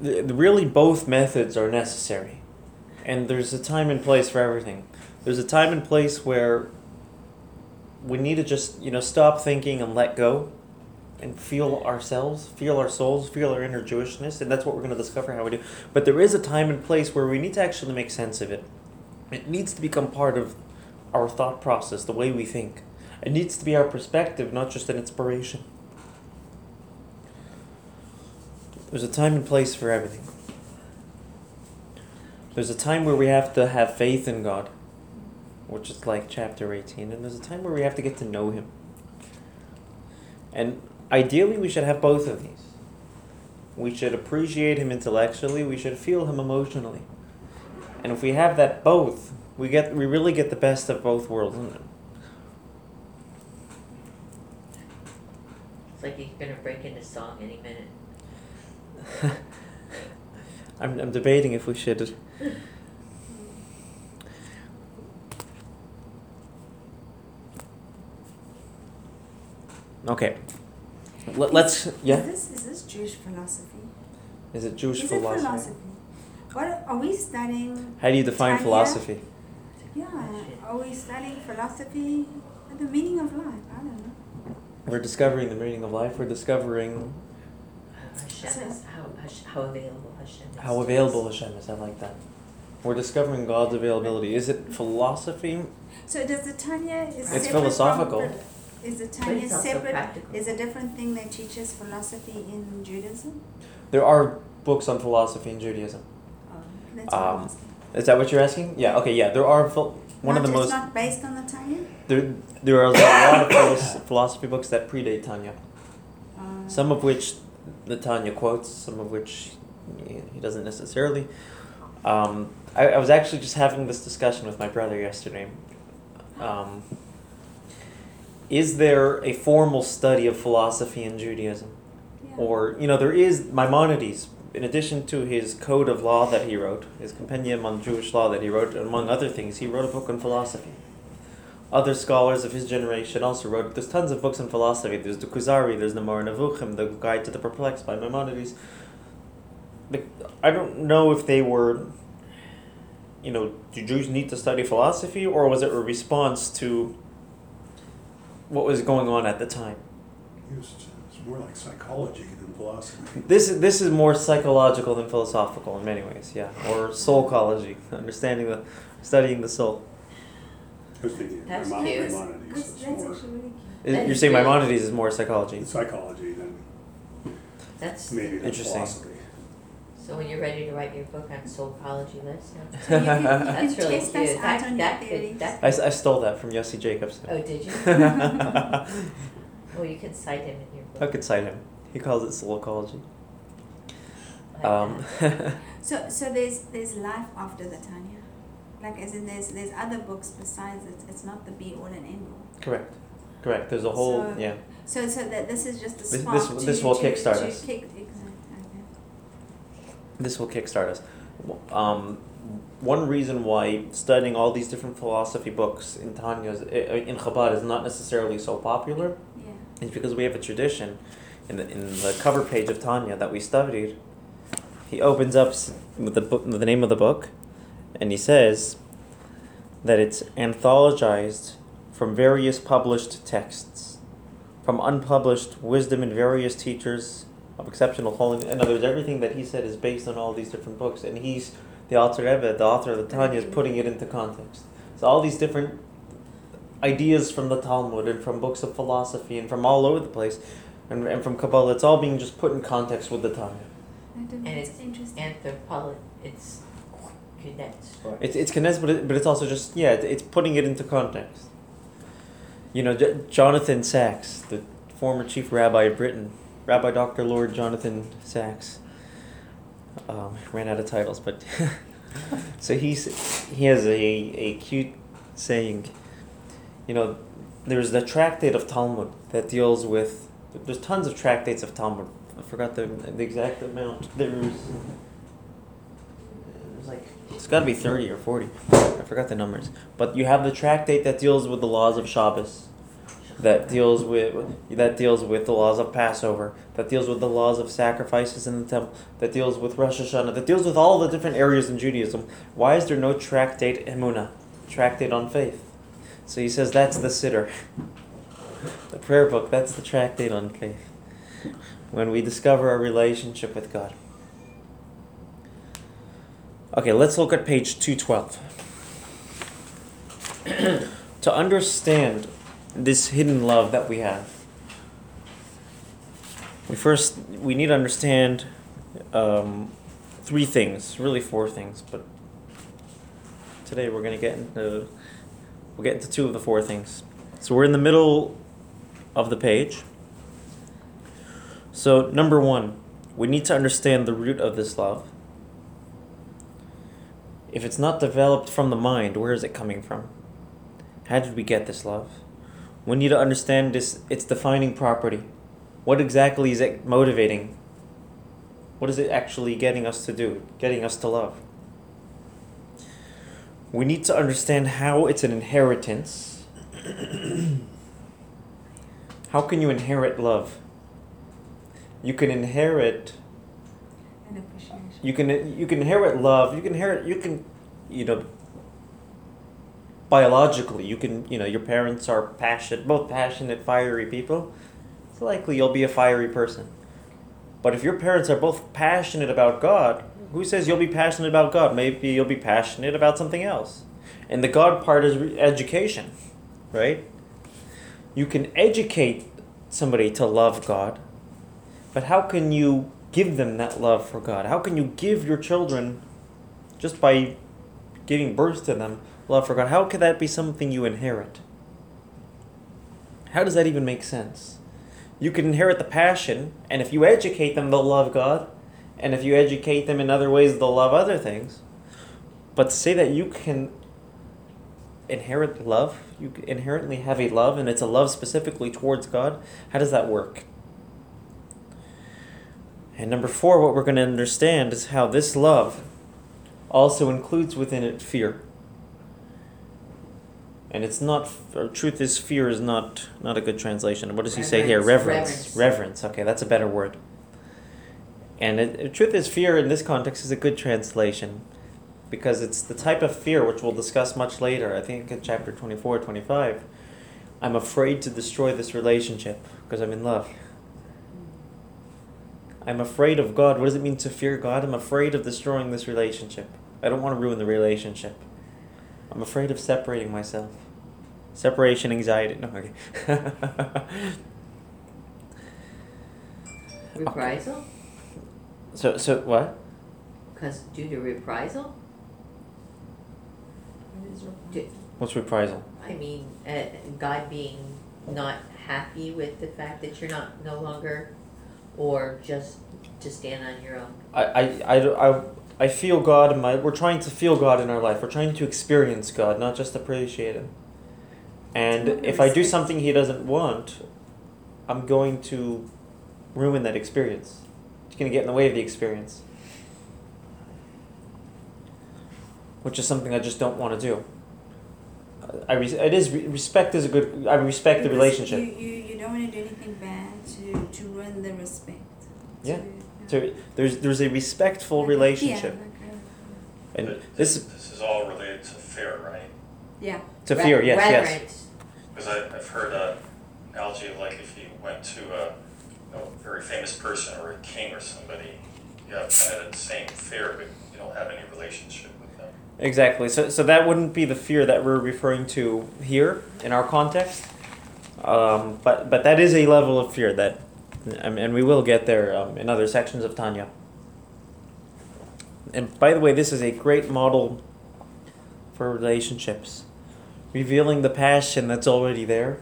Speaker 1: the- really both methods are necessary, and there's a time and place for everything. There's a time and place where we need to just you know stop thinking and let go, and feel ourselves, feel our souls, feel our inner Jewishness, and that's what we're going to discover how we do. But there is a time and place where we need to actually make sense of it. It needs to become part of our thought process, the way we think. It needs to be our perspective, not just an inspiration. There's a time and place for everything. There's a time where we have to have faith in God, which is like chapter 18, and there's a time where we have to get to know Him. And ideally, we should have both of these. We should appreciate Him intellectually, we should feel Him emotionally. And if we have that both, we get we really get the best of both worlds. isn't it?
Speaker 4: It's like you're gonna break into song any minute. (laughs)
Speaker 1: I'm, I'm debating if we should. (laughs) Okay. Let, let's yeah.
Speaker 3: Is this, is this Jewish philosophy?
Speaker 1: Is it Jewish
Speaker 3: is
Speaker 1: philosophy?
Speaker 3: it philosophy? What are we studying?
Speaker 1: How do you define
Speaker 3: Tanya?
Speaker 1: philosophy?
Speaker 3: Yeah, are we studying philosophy? And the meaning of life? I don't know.
Speaker 1: We're discovering the meaning of life. We're discovering
Speaker 4: Hashem is, how, how available Hashem is.
Speaker 1: how available. Hashem is. I like that. We're discovering God's availability. Is it philosophy?
Speaker 3: So does the Tanya is
Speaker 1: It's philosophical.
Speaker 3: From, is the Tanya
Speaker 4: it's also
Speaker 3: separate?
Speaker 4: practical.
Speaker 3: Is a different thing that teaches philosophy in Judaism?
Speaker 1: There are books on philosophy in Judaism.
Speaker 3: Oh, that's what I'm
Speaker 1: Um,
Speaker 3: asking.
Speaker 1: Is that what you're asking? Yeah. Okay. Yeah. There are phil- one
Speaker 3: not,
Speaker 1: of the
Speaker 3: it's
Speaker 1: most
Speaker 3: not based on the Tanya.
Speaker 1: there there are a lot of philos- philosophy books that predate Tanya.
Speaker 3: Uh,
Speaker 1: Some of which the Tanya quotes, some of which he he doesn't necessarily. Um, I, I was actually just having this discussion with my brother yesterday. Um, is there a formal study of philosophy in Judaism?
Speaker 3: yeah.
Speaker 1: Or, you know, there is Maimonides, in addition to his code of law that he wrote, his compendium on Jewish law that he wrote, among other things, he wrote a book on philosophy. Other scholars of his generation also wrote, there's tons of books on philosophy. There's the Kuzari, there's the Moreh Nevuchim, the Guide to the Perplexed by Maimonides. But I don't know if they were, you know, do Jews need to study philosophy, or was it a response to what was going on at the time?
Speaker 5: It's, it's more like psychology than philosophy. (laughs)
Speaker 1: This is this is more psychological than philosophical in many ways, yeah, or soulcology, understanding the, studying the soul.
Speaker 5: I was thinking
Speaker 4: That's cute.
Speaker 3: That's, that's
Speaker 5: more
Speaker 3: actually really cute.
Speaker 1: Is- You're saying
Speaker 4: really-
Speaker 1: Maimonides is more psychology.
Speaker 5: psychology than
Speaker 4: That's,
Speaker 5: maybe
Speaker 1: Interesting.
Speaker 5: philosophy.
Speaker 4: So when you're ready to write your book on soulcology, let us know.
Speaker 3: So you can, you can
Speaker 4: That's really
Speaker 3: test us
Speaker 4: cute.
Speaker 3: out
Speaker 4: That,
Speaker 3: on
Speaker 4: that could,
Speaker 3: theories.
Speaker 4: that
Speaker 1: I, s- I stole that from Yossi Jacobson.
Speaker 4: Oh, did you? (laughs) (laughs) Oh, you can cite him in your book.
Speaker 1: I could cite him. He calls it soulcology.
Speaker 4: Like
Speaker 1: Um,
Speaker 4: that. (laughs)
Speaker 3: So, so there's there's life after the Tanya, like as in there's there's other books besides it. It's not the be all and end all.
Speaker 1: correct, correct. There's a whole
Speaker 3: So-
Speaker 1: yeah.
Speaker 3: So so that this is just a
Speaker 1: This-
Speaker 3: spark
Speaker 1: this-
Speaker 3: to,
Speaker 1: this will
Speaker 3: to,
Speaker 1: kickstart
Speaker 3: to
Speaker 1: us.
Speaker 3: Kick, exactly. Okay.
Speaker 1: This will kickstart us. Um, one reason why studying all these different philosophy books in Tanya's in Chabad is not necessarily so popular
Speaker 3: Yeah.
Speaker 1: is because we have a tradition in the, in the cover page of Tanya that we studied. He opens up with the book, the name of the book, and he says that it's anthologized from various published texts, from unpublished wisdom in various teachers of exceptional holiness. In other words, everything that he said is based on all these different books, and he's the author Rebbe, the author of the Tanya, is putting it into context. So all these different ideas from the Talmud and from books of philosophy and from all over the place, and, and from Kabbalah, it's all being just put in context with the Tanya.
Speaker 3: I don't
Speaker 4: And
Speaker 3: it's
Speaker 4: it's
Speaker 3: interesting.
Speaker 4: Anthropology, it's connects
Speaker 1: It's it's connected, but, it, but it's also just yeah, it, it's putting it into context. You know, J- Jonathan Sacks, the former chief rabbi of Britain, Rabbi Doctor Lord Jonathan Sacks. Um, ran out of titles, but (laughs) so he's he has a a cute saying. You know, there's the tractate of Talmud that deals with. There's tons of tractates of Talmud. I forgot the the exact amount. There's it's got to be 30 or 40 i forgot the numbers but you have the tractate that deals with the laws of shabbos that deals with that deals with the laws of passover that deals with the laws of sacrifices in the temple that deals with rosh hashanah that deals with all the different areas in judaism why is there no tractate emunah tractate on faith so he says that's the siddur the prayer book that's the tractate on faith when we discover our relationship with god Okay, let's look at page 212. (clears throat) to understand this hidden love that we have, we first we need to understand um, three things, really four things, but today we're gonna get into we'll get into two of the four things. So we're in the middle of the page. So number one, we need to understand the root of this love if it's not developed from the mind, where is it coming from? How did we get this love? We need to understand this its defining property. What exactly is it motivating? What is it actually getting us to do, getting us to love? We need to understand how it's an inheritance. (coughs) How can you inherit love? You can inherit
Speaker 3: And appreciation.
Speaker 1: you can you can inherit love you can inherit you can you know biologically you can you know your parents are passionate both passionate fiery people. It's likely you'll be a fiery person. But if your parents are both passionate about god who says you'll be passionate about god? Maybe you'll be passionate about something else. And the god part is re- education right? You can educate somebody to love god but how can you give them that love for God? How can you give your children, just by giving birth to them, love for God? How could that be something you inherit? How does that even make sense? You can inherit the passion, and if you educate them, they'll love God. And if you educate them in other ways, they'll love other things. But to say that you can inherit love, you inherently have a love, and it's a love specifically towards God, how does that work? And number four, what we're going to understand is how this love also includes within it fear. And it's not, or truth is, fear is not not a good translation. What does he say here?
Speaker 4: Reverence.
Speaker 1: Reverence. Reverence. Okay, that's a better word. And it- truth is, fear in this context is a good translation because it's the type of fear which we'll discuss much later. I think in chapter 24, 25. I'm afraid to destroy this relationship because I'm in love. I'm afraid of God. What does it mean to fear God? I'm afraid of destroying this relationship. I don't want to ruin the relationship. I'm afraid of separating myself. Separation anxiety. No, okay. (laughs)
Speaker 4: Reprisal?
Speaker 1: so, so what?
Speaker 4: Because due to reprisal? Do-
Speaker 1: What's reprisal?
Speaker 4: I mean, uh, God being not happy with the fact that you're not no longer, or just to stand on your own.
Speaker 1: I, I, I, I, I feel God in my. We're trying to feel God in our life. We're trying to experience God, not just appreciate Him. And if I do something He doesn't want, I'm going to ruin that experience. It's going to get in the way of the experience. Which is something I just don't want to do. I res- it is respect is a good. I respect the relationship.
Speaker 3: You, you, you don't want to do anything bad to, to ruin the respect.
Speaker 1: Yeah.
Speaker 3: To,
Speaker 1: So there's there's a respectful relationship,
Speaker 3: Yeah,
Speaker 1: and
Speaker 6: But
Speaker 1: this
Speaker 6: This is all related to fear, right?
Speaker 3: yeah.
Speaker 1: to
Speaker 4: Re-
Speaker 1: fear. Yes, yes.
Speaker 6: Because I, I've heard a analogy of like if you went to a you know, very famous person or a king or somebody, you have kind of the same fear, but you don't have any relationship with them.
Speaker 1: Exactly. So, so that wouldn't be the fear that we're referring to here in our context. Um, but, but that is a level of fear that, um, and we will get there um, in other sections of Tanya. And by the way, this is a great model for relationships, revealing the passion that's already there,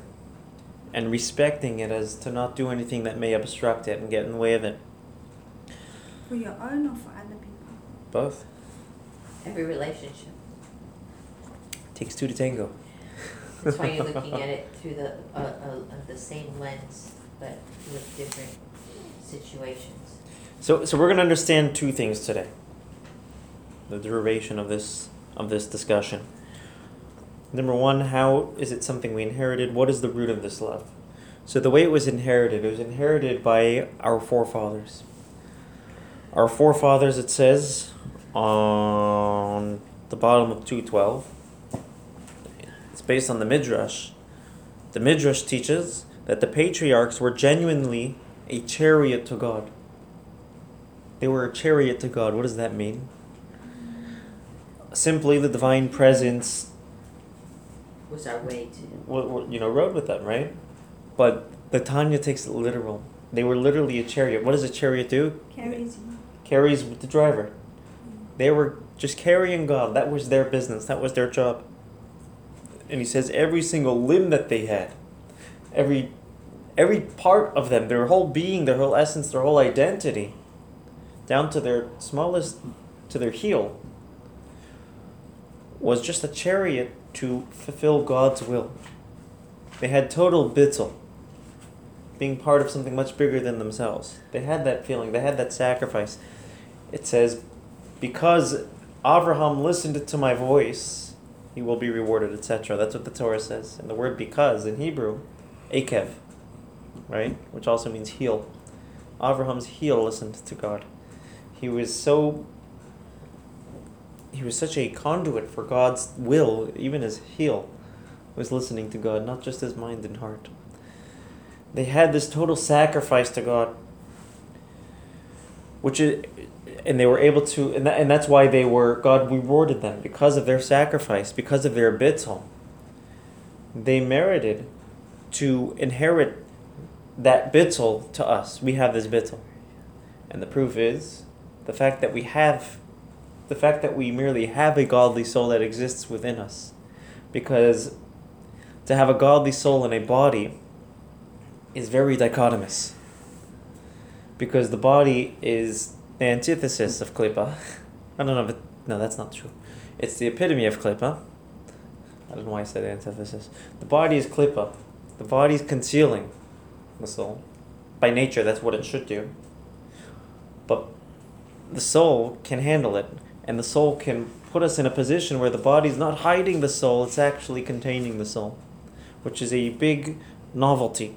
Speaker 1: and respecting it as to not do anything that may obstruct it and get in the way of it.
Speaker 3: For your own or for other people?
Speaker 1: Both
Speaker 4: Every relationship.
Speaker 1: takes two to tango.
Speaker 4: That's why you're (laughs) looking at it through the, uh, uh, uh, the same lens, but with different situations.
Speaker 1: So, so we're going to understand two things today. The derivation of this of this discussion. Number one, how is it something we inherited? What is the root of this love? So the way it was inherited, it was inherited by our forefathers. Our forefathers, it says on the bottom of two twelve. It's based on the midrash. The midrash teaches that the patriarchs were genuinely a chariot to God. They were a chariot to God. What does that mean? Simply, the divine presence,
Speaker 4: Was our way to,
Speaker 1: w- w- you know, rode with them, right? But the Tanya takes it literal. They were literally a chariot. What does a chariot do?
Speaker 3: Carries you.
Speaker 1: Carries with the driver. Mm. They were just carrying God. That was their business. That was their job. And he says every single limb that they had, every every part of them, their whole being, their whole essence, their whole identity, down to their smallest to their heel, was just a chariot to fulfill God's will. They had total bittul, being part of something much bigger than themselves. They had that feeling, they had that sacrifice. It says, because Abraham listened to my voice, he will be rewarded, etc. That's what the Torah says. And the word because in Hebrew, akev, right? Which also means heel. Avraham's heel listened to God. He was so he was such a conduit for God's will, even his heel was listening to God, not just his mind and heart. They had this total sacrifice to God, which is, and they were able to, and, that, and that's why they were, God rewarded them because of their sacrifice, because of their bittul. They merited to inherit that bittul to us. We have this bittul. And the proof is the fact that we have, the fact that we merely have a godly soul that exists within us. Because to have a godly soul in a body is very dichotomous. Because the body is the antithesis of klippa. (laughs) I don't know but no, that's not true. It's the epitome of klippa. I don't know why I said antithesis. The body is klippa. The body is concealing the soul. By nature, that's what it should do. But the soul can handle it, and the soul can put us in a position where the body's not hiding the soul, it's actually containing the soul, which is a big novelty.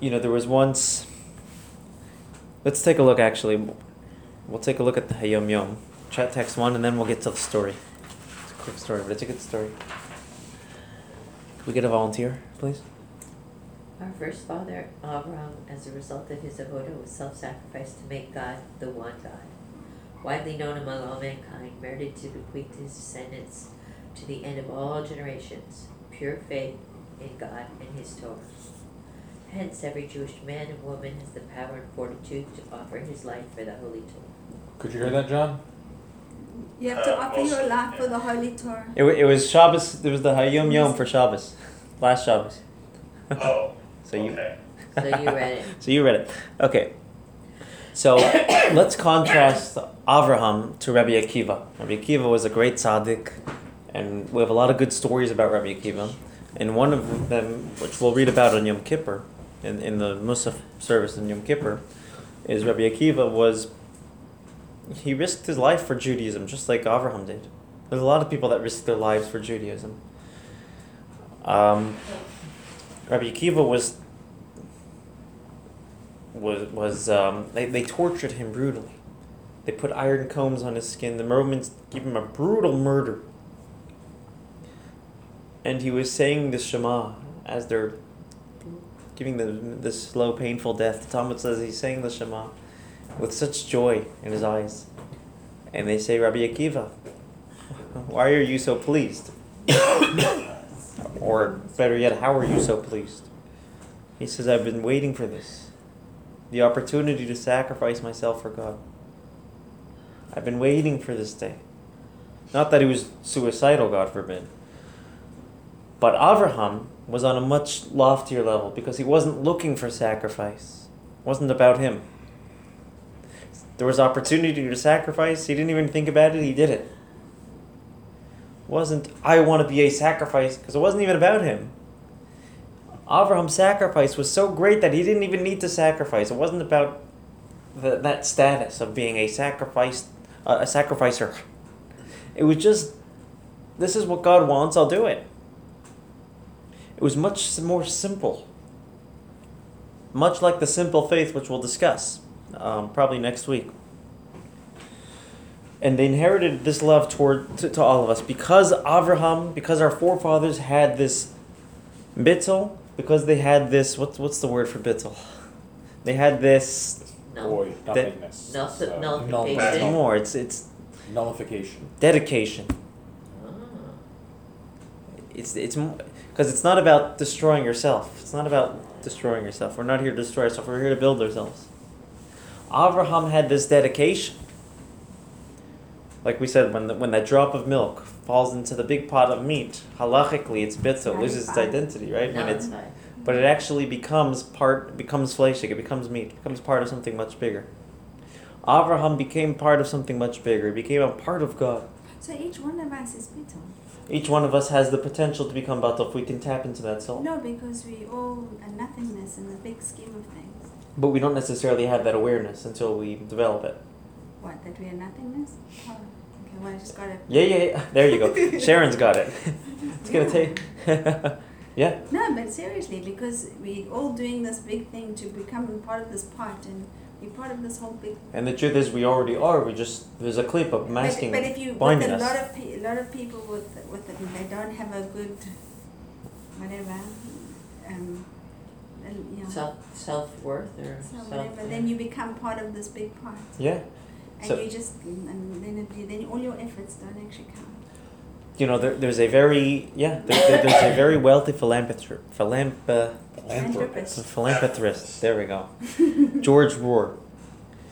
Speaker 1: You know, there was once. Let's take a look actually. We'll take a look at the Hayom Yom. Chat text one, and then we'll get to the story. It's a quick story, but it's a good story. Could we get a volunteer, please?
Speaker 4: Our first father, Abraham, as a result of his avodah, was self-sacrificed to make God the one God. Widely known among all mankind, merited to bequeath to his descendants to the end of all generations, pure faith in God and his Torah. Hence, every Jewish man and woman has the power and fortitude to offer his life for the holy Torah.
Speaker 2: Could you hear that, John?
Speaker 3: You have to
Speaker 6: Uh,
Speaker 3: offer your
Speaker 6: also,
Speaker 3: life for
Speaker 6: yeah.
Speaker 3: the Holy Torah.
Speaker 1: It, wa- it was Shabbos. It was the Hayom Yom for Shabbos, last Shabbos.
Speaker 6: Oh, (laughs)
Speaker 1: So you,
Speaker 6: okay. (laughs)
Speaker 4: So you read it.
Speaker 1: so you read it. Okay. So (coughs) let's contrast Avraham to Rabbi Akiva. Rabbi Akiva was a great tzaddik, and we have a lot of good stories about Rabbi Akiva. And one of them, which we'll read about on Yom Kippur, in, in the Musaf service in Yom Kippur, is Rabbi Akiva was he risked his life for Judaism, just like Avraham did. There's a lot of people that risk their lives for Judaism. Um, Rabbi Akiva was was was um, they, they tortured him brutally. They put iron combs on his skin. The Romans gave him a brutal murder. And he was saying the Shema as they're giving them this slow, painful death. The Talmud says he's saying the Shema with such joy in his eyes. And they say, Rabbi Akiva, why are you so pleased? or better yet, how are you so pleased? He says, I've been waiting for this. The opportunity to sacrifice myself for God. I've been waiting for this day. Not that he was suicidal, God forbid. But Avraham was on a much loftier level because he wasn't looking for sacrifice. It wasn't about him. There was opportunity to sacrifice. He didn't even think about it. He did it. wasn't I want to be a sacrifice because it wasn't even about him. Abraham's sacrifice was so great that he didn't even need to sacrifice. It wasn't about the, that status of being a sacrifice, uh, a sacrificer. It was just, this is what God wants. I'll do it. It was much more simple. Much like the simple faith, which we'll discuss um, probably next week. And they inherited this love toward to, to all of us because Avraham, because our forefathers had this bittul, because they had this what's what's the word for bittul? They had this
Speaker 4: No.
Speaker 2: Void,
Speaker 1: That-
Speaker 2: nothingness.
Speaker 4: Null-
Speaker 2: uh,
Speaker 4: nullification.
Speaker 2: null-
Speaker 1: more. It's it's
Speaker 2: Nullification.
Speaker 1: dedication.
Speaker 4: Ah.
Speaker 1: It's it's because it's not about destroying yourself. It's not about destroying yourself. We're not here to destroy ourselves. We're here to build ourselves. Avraham had this dedication. Like we said, when the, when that drop of milk falls into the big pot of meat, halachically it's bitzel, loses its identity, right? When it's but it actually becomes part becomes fleshig, it becomes meat, it becomes part of something much bigger. Avraham became part of something much bigger. He became a part of God.
Speaker 3: So each one of us is bittul.
Speaker 1: Each one of us has the potential to become batal if we can tap into that soul.
Speaker 3: No, because we all are nothingness in the big scheme of things.
Speaker 1: But we don't necessarily have that awareness until we develop it.
Speaker 3: What, that we are nothingness? Oh, okay. well, I just got it.
Speaker 1: Yeah, yeah, yeah. (laughs) There you go. (laughs) Sharon's got it. (laughs) It's gonna take. yeah.
Speaker 3: No, but seriously, because we're all doing this big thing to become part of this part and be part of this whole big.
Speaker 1: And the truth is, we already are. We just there's a clip of masking
Speaker 3: But, but if you with a lot of pe- a lot of people with with it, they don't have a good whatever, um, and, you know,
Speaker 4: Self, self-worth or
Speaker 3: so
Speaker 4: self.
Speaker 3: whatever. Then you become part of this big part.
Speaker 1: yeah.
Speaker 3: and
Speaker 1: So-
Speaker 3: you just and then it, then all your efforts don't actually count.
Speaker 1: You know, there, there's a very yeah. There, there- there's a very wealthy philanthropist. Philanth-
Speaker 3: Philanthropist.
Speaker 1: philanthropist. There we go. George Rohr.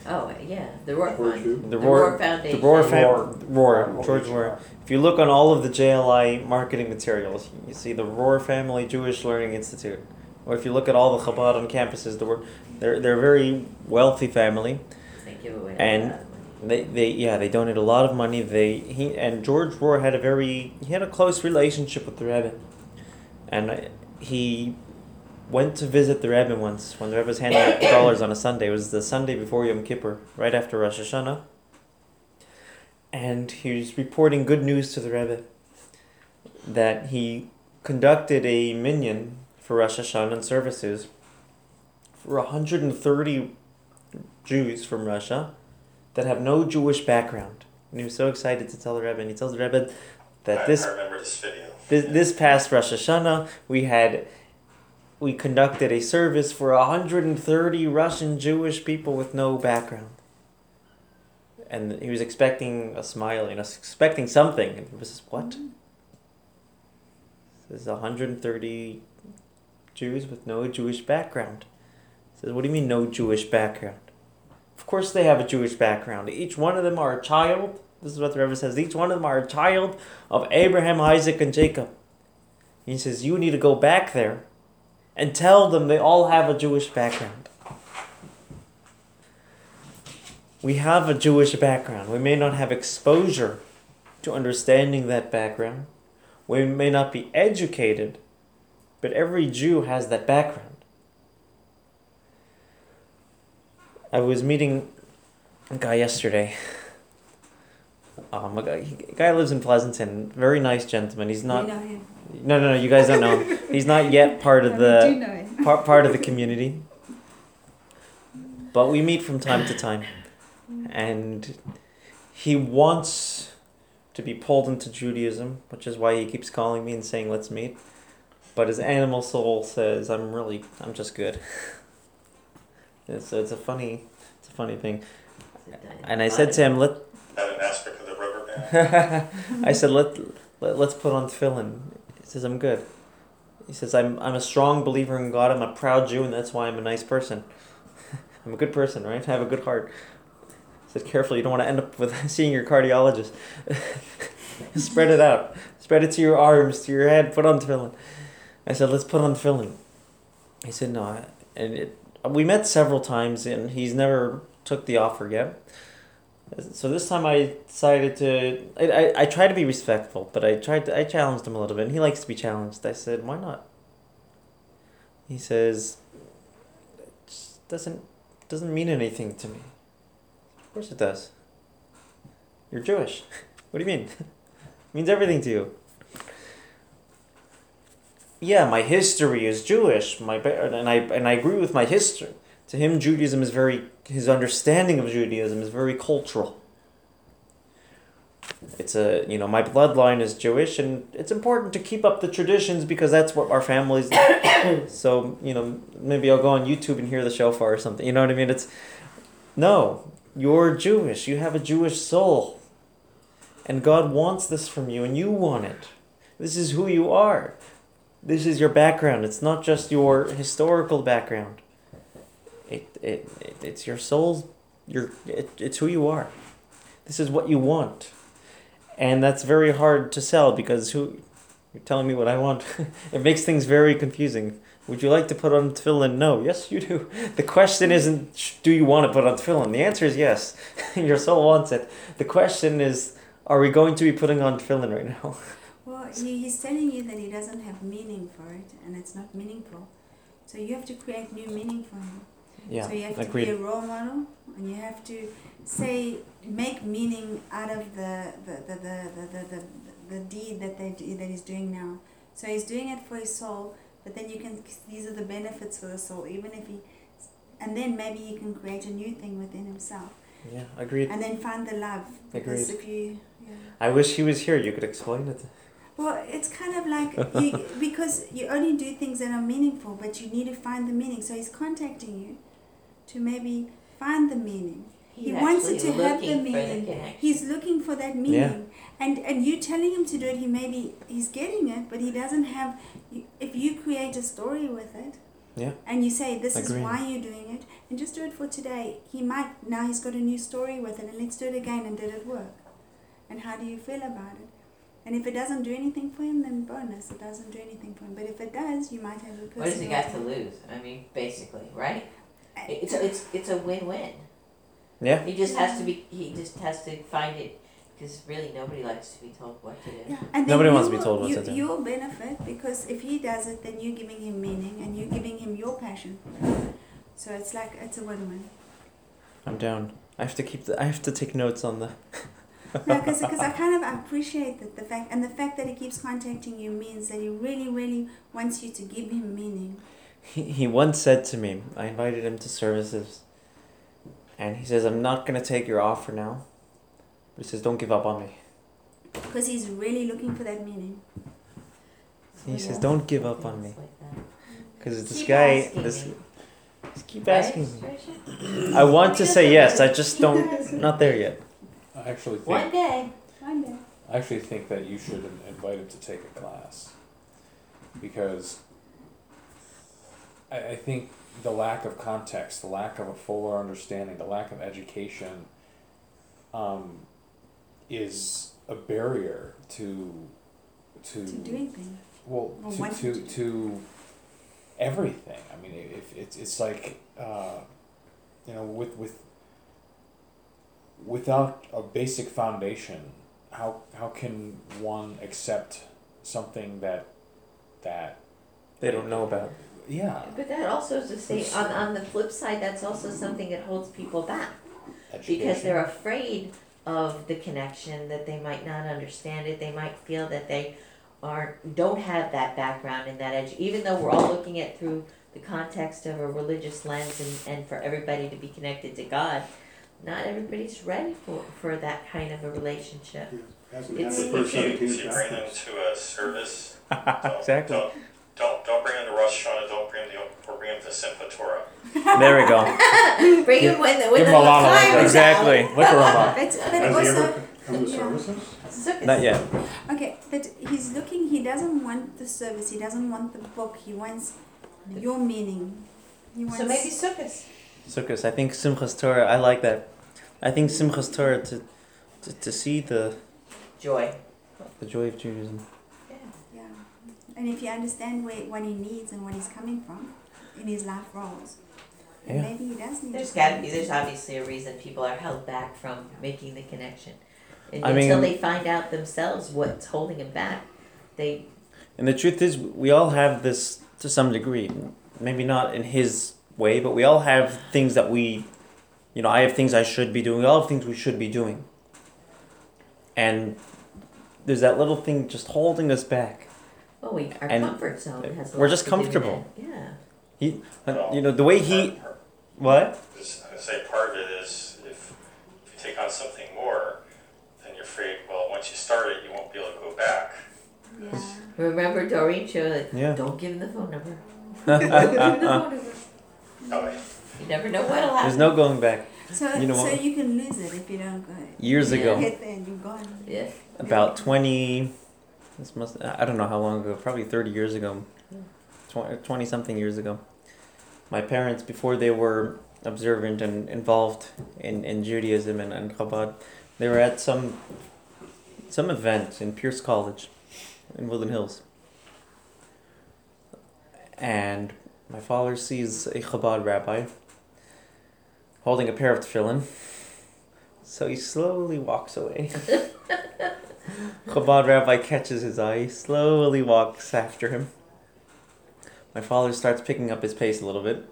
Speaker 4: Oh, uh, yeah, the Rohr
Speaker 5: Rohr
Speaker 4: Fund.
Speaker 5: too?
Speaker 1: The
Speaker 4: The
Speaker 1: Rohr.
Speaker 4: Roar
Speaker 1: The
Speaker 4: Foundation.
Speaker 1: Rohr fam-
Speaker 2: Rohr.
Speaker 1: Rohr. George Rohr. If you look on all of the JLI marketing materials, you see the Rohr Family Jewish Learning Institute. Or if you look at all the Chabad on campuses, the Rohr- they're they're a very wealthy family.
Speaker 4: They give away
Speaker 1: And-
Speaker 4: a lot of money.
Speaker 1: They, they yeah they donate a lot of money. They he and George Rohr had a very he had a close relationship with the Rebbe, and he went to visit the Rebbe once when the Rebbe was handing out (coughs) dollars on a Sunday. It was the Sunday before Yom Kippur, right after Rosh Hashanah. And he was reporting good news to the Rebbe that he conducted a minyan for Rosh Hashanah services for 130 Jews from Russia that have no Jewish background. And he was so excited to tell the Rebbe, and he tells the Rebbe that
Speaker 6: I,
Speaker 1: this
Speaker 6: I remember this video.
Speaker 1: this, this past Rosh Hashanah, we had we conducted a service for 130 Russian Jewish people with no background. And he was expecting a smile, you know, expecting something. And he was just, what? Mm-hmm. Says 130 Jews with no Jewish background. Says, what do you mean no Jewish background? Of course they have a Jewish background. Each one of them are a child. This is what the Rebbe says. Each one of them are a child of Abraham, Isaac, and Jacob. He says, You need to go back there and tell them they all have a Jewish background. We have a Jewish background. We may not have exposure to understanding that background. We may not be educated, but every Jew has that background. I was meeting a guy yesterday. Um, a guy, a guy lives in Pleasanton. Very nice gentleman. He's not.
Speaker 3: you know him.
Speaker 1: No, no, no. You guys don't know. him. He's not yet part of (laughs)
Speaker 3: we
Speaker 1: the part part of the community. But we meet from time to time, and he wants to be pulled into Judaism, which is why he keeps calling me and saying, "Let's meet." But his animal soul says, "I'm really, I'm just good." (laughs) It's it's a funny, it's a funny thing. And I said to him, "Let
Speaker 6: Have an aspect of the rubber band. (laughs)
Speaker 1: I said, let, let, let's put on tefillin. He says, I'm good. He says, I'm, I'm a strong believer in God. I'm a proud Jew, and that's why I'm a nice person. (laughs) I'm a good person, right? I have a good heart. I said, careful, you don't want to end up with seeing your cardiologist. Spread it out. Spread it to your arms, to your head. Put on tefillin. I said, let's put on tefillin. He said, no. And it, we met several times, and he's never took the offer yet. So this time I decided to. I, I, I try to be respectful, but I tried to. I challenged him a little bit, and he likes to be challenged. I said, "Why not?" He says, "It doesn't doesn't mean anything to me." Of course it does. You're Jewish. (laughs) what do you mean? (laughs) means everything to you. Yeah, my history is Jewish. My and I and I agree with my history. To him, Judaism is very his understanding of Judaism is very cultural. It's a you know my bloodline is Jewish, and it's important to keep up the traditions because that's what our families. (coughs) so you know maybe I'll go on YouTube and hear the shofar or something. You know what I mean? It's no, you're Jewish. You have a Jewish soul, and God wants this from you, and you want it. This is who you are. This is your background. It's not just your historical background. It, it, it it's your soul's your it, it's who you are. This is what you want. And that's very hard to sell because who you're telling me what I want. (laughs) it makes things very confusing. Would you like to put on tefillin? No. Yes, you do. (laughs) The question isn't do you want to put on tefillin? The answer is yes. (laughs) your soul wants it. The question is are we going to be putting on tefillin right now?
Speaker 3: He, he's telling you that he doesn't have meaning for it, and it's not meaningful. So you have to create new meaning for him.
Speaker 1: Yeah,
Speaker 3: so you have to be a role model, and you have to say make meaning out of the the, the, the, the, the, the, the deed that they do, that he's doing now. So he's doing it for his soul, but then you can these are the benefits for the soul, even if he, and then maybe he can create a new thing within himself,
Speaker 1: Yeah, agreed.
Speaker 3: and then find the love.
Speaker 1: Agreed.
Speaker 3: if you, yeah.
Speaker 1: I wish he was here. You could explain it.
Speaker 3: Well, it's kind of like you, (laughs) because you only do things that are meaningful, but you need to find the meaning. So he's contacting you to maybe find the meaning.
Speaker 4: He's
Speaker 3: He wants it to have the meaning.
Speaker 4: connection.
Speaker 3: He's looking for that meaning, and and you telling him to do it. He maybe he's getting it, but he doesn't have. If you create a story with it,
Speaker 1: Yeah.
Speaker 3: and you say this is why you're doing it, and just do it for today. He might now he's got a new story with it, and let's do it again. And did it work? And how do you feel about it? And if it doesn't do anything for him, then bonus. It doesn't do anything for him. But if it does, you might have a person.
Speaker 4: What does he got to lose? I mean, basically, right? It's a, it's it's a win-win.
Speaker 1: Yeah.
Speaker 4: He just has to be. He just has to find it because really nobody likes to be told what to do.
Speaker 3: Yeah, and
Speaker 1: Nobody
Speaker 3: you
Speaker 1: wants to be told what
Speaker 3: you,
Speaker 1: to do.
Speaker 3: You'll benefit because if he does it, then you're giving him meaning and you're giving him your passion. So it's like it's a win-win.
Speaker 1: I'm down. I have to keep the. I have to take notes on the. (laughs)
Speaker 3: No, because I kind of appreciate that the fact and the fact that he keeps contacting you means that he really, really wants you to give him meaning.
Speaker 1: He, he once said to me, I invited him to services, and he says, I'm not going to take your offer now. But he says, don't give up on me.
Speaker 3: Because he's really looking for that meaning.
Speaker 1: He
Speaker 4: Yeah.
Speaker 1: says, don't give up on
Speaker 4: Things
Speaker 1: me.
Speaker 4: like.
Speaker 1: Because this
Speaker 4: Keep
Speaker 1: guy,
Speaker 4: asking
Speaker 1: this,
Speaker 4: me,
Speaker 1: just keep
Speaker 4: right,
Speaker 1: asking me. I want to say yes. I just don't, (laughs) not there yet.
Speaker 2: I actually think
Speaker 4: One day.
Speaker 3: One day.
Speaker 2: I actually think that you should in- invite him to take a class because I, I think the lack of context, the lack of a fuller understanding, the lack of education um, is a barrier to to,
Speaker 3: To doing things.
Speaker 2: well to,
Speaker 3: wanting
Speaker 2: to,
Speaker 3: to
Speaker 2: to everything. I mean, if it's it's like uh, you know with with without a basic foundation, how how can one accept something that that
Speaker 1: They don't know about.
Speaker 2: yeah
Speaker 4: But that also is to say, on, on the flip side, that's also something that holds people back.
Speaker 2: education.
Speaker 4: because they're afraid of the connection that they might not understand it they might feel that they aren't don't have that background in that edge even though we're all looking at through the context of a religious lens and, and for everybody to be connected to god not everybody's ready for, for that kind of a relationship
Speaker 5: Hasn't
Speaker 4: It's-
Speaker 5: happened for
Speaker 6: If you, if you bring them to a service, (laughs) don't,
Speaker 1: Exactly.
Speaker 6: don't, don't, don't bring them to Rosh Hashanah, don't bring them to, or bring them to Simchat Torah. (laughs)
Speaker 1: There we go. (laughs)
Speaker 4: bring them when the when
Speaker 2: give
Speaker 4: the
Speaker 2: 'em a lot of
Speaker 4: time
Speaker 2: liquor.
Speaker 4: is
Speaker 1: Exactly.
Speaker 2: liquor 'em up.
Speaker 3: But, but
Speaker 5: Has he
Speaker 3: also,
Speaker 5: ever come to
Speaker 3: Yeah.
Speaker 5: services?
Speaker 4: out.
Speaker 1: Not yet.
Speaker 3: okay, but he's looking, he doesn't want the service, he doesn't want the book, he wants your meaning. He wants,
Speaker 4: so maybe circus.
Speaker 1: Sukkot. I think Simchas Torah, I like that. I think Simchas Torah to, to, to see the,
Speaker 4: joy
Speaker 1: the joy of Judaism.
Speaker 4: yeah.
Speaker 3: Yeah, and if you understand where, what he needs and what he's coming from in his life roles,
Speaker 1: Yeah.
Speaker 3: maybe he does need
Speaker 4: There's
Speaker 3: to
Speaker 4: got to be. There's obviously a reason people are held back from making the connection, and
Speaker 1: I
Speaker 4: until
Speaker 1: mean-
Speaker 4: they find out themselves what's holding them back, they
Speaker 1: And the truth is, we all have this to some degree. Maybe not in his way, but we all have things that we, you know, I have things I should be doing. We all have things we should be doing. And there's that little thing just holding us back.
Speaker 4: well, we our
Speaker 1: And
Speaker 4: comfort zone has. a
Speaker 1: we're just
Speaker 4: to do with
Speaker 1: comfortable.
Speaker 4: it. Yeah.
Speaker 1: And, you know, the way he.
Speaker 6: Part- part-
Speaker 1: What?
Speaker 6: Just, I say part of it is if, if you take on something more, then you're afraid, well, once you start it, you won't be able to go back.
Speaker 3: Yeah.
Speaker 4: Remember Doreen Cho? Like,
Speaker 1: Yeah.
Speaker 4: Don't give him the phone number. (laughs) Don't give him the phone number. (laughs)
Speaker 6: Oh, yeah.
Speaker 4: You never know what'll happen.
Speaker 1: There's no going back.
Speaker 3: So,
Speaker 1: You know
Speaker 3: so
Speaker 1: what?
Speaker 3: you can lose it if you don't go.
Speaker 1: Years
Speaker 4: Yeah.
Speaker 1: ago,
Speaker 3: Get there and you're gone.
Speaker 4: Yeah.
Speaker 1: about 20. This must. I don't know how long ago. Probably 30 years ago. 20 something years ago. My parents, before they were observant and involved in, in Judaism and, and Chabad, they were at some some event in Pierce College in Woodland Hills. And my father sees a Chabad rabbi holding a pair of tefillin. So he slowly walks away. Chabad rabbi catches his eye, slowly walks after him. My father starts picking up his pace a little bit.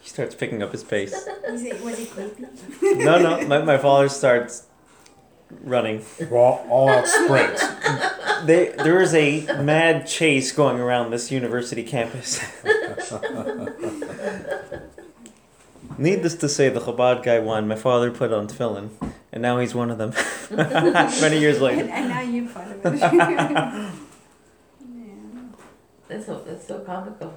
Speaker 1: He starts picking up his pace.
Speaker 3: Was he, was he creepy?
Speaker 1: No, no, my, my father starts running.
Speaker 2: All, all out sprint.
Speaker 1: They, there is a mad chase going around this university campus. (laughs) Needless to say, the Chabad guy won. My father put on tefillin, and now he's one of them. (laughs) Many years later.
Speaker 3: and now you're part of it. yeah.
Speaker 4: That's so, that's so comical.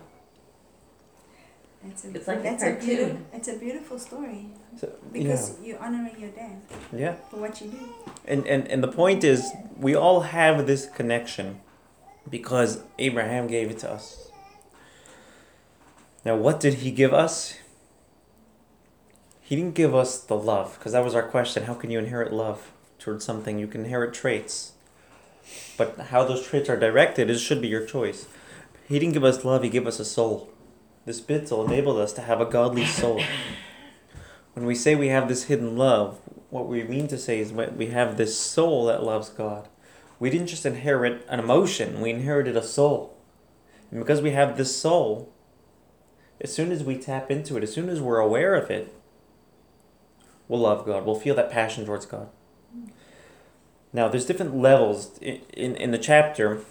Speaker 3: That's a,
Speaker 4: It's like a
Speaker 3: that's a beautiful,
Speaker 4: cartoon.
Speaker 3: it's a beautiful story
Speaker 1: So,
Speaker 3: because you're honoring your dad
Speaker 1: yeah, yeah.
Speaker 3: for what you do.
Speaker 1: And, and and the point is, we all have this connection because Abraham gave it to us. Now, what did he give us? He didn't give us the love, because that was our question. How can you inherit love towards something? You can inherit traits. But how those traits are directed is should be your choice. He didn't give us love, he gave us a soul. This bitzel enabled us to have a godly soul. When we say we have this hidden love, what we mean to say is we have this soul that loves God. We didn't just inherit an emotion, we inherited a soul. And because we have this soul, as soon as we tap into it, as soon as we're aware of it, we'll love God. We'll feel that passion towards God. Now, there's different levels in, in, in the chapter.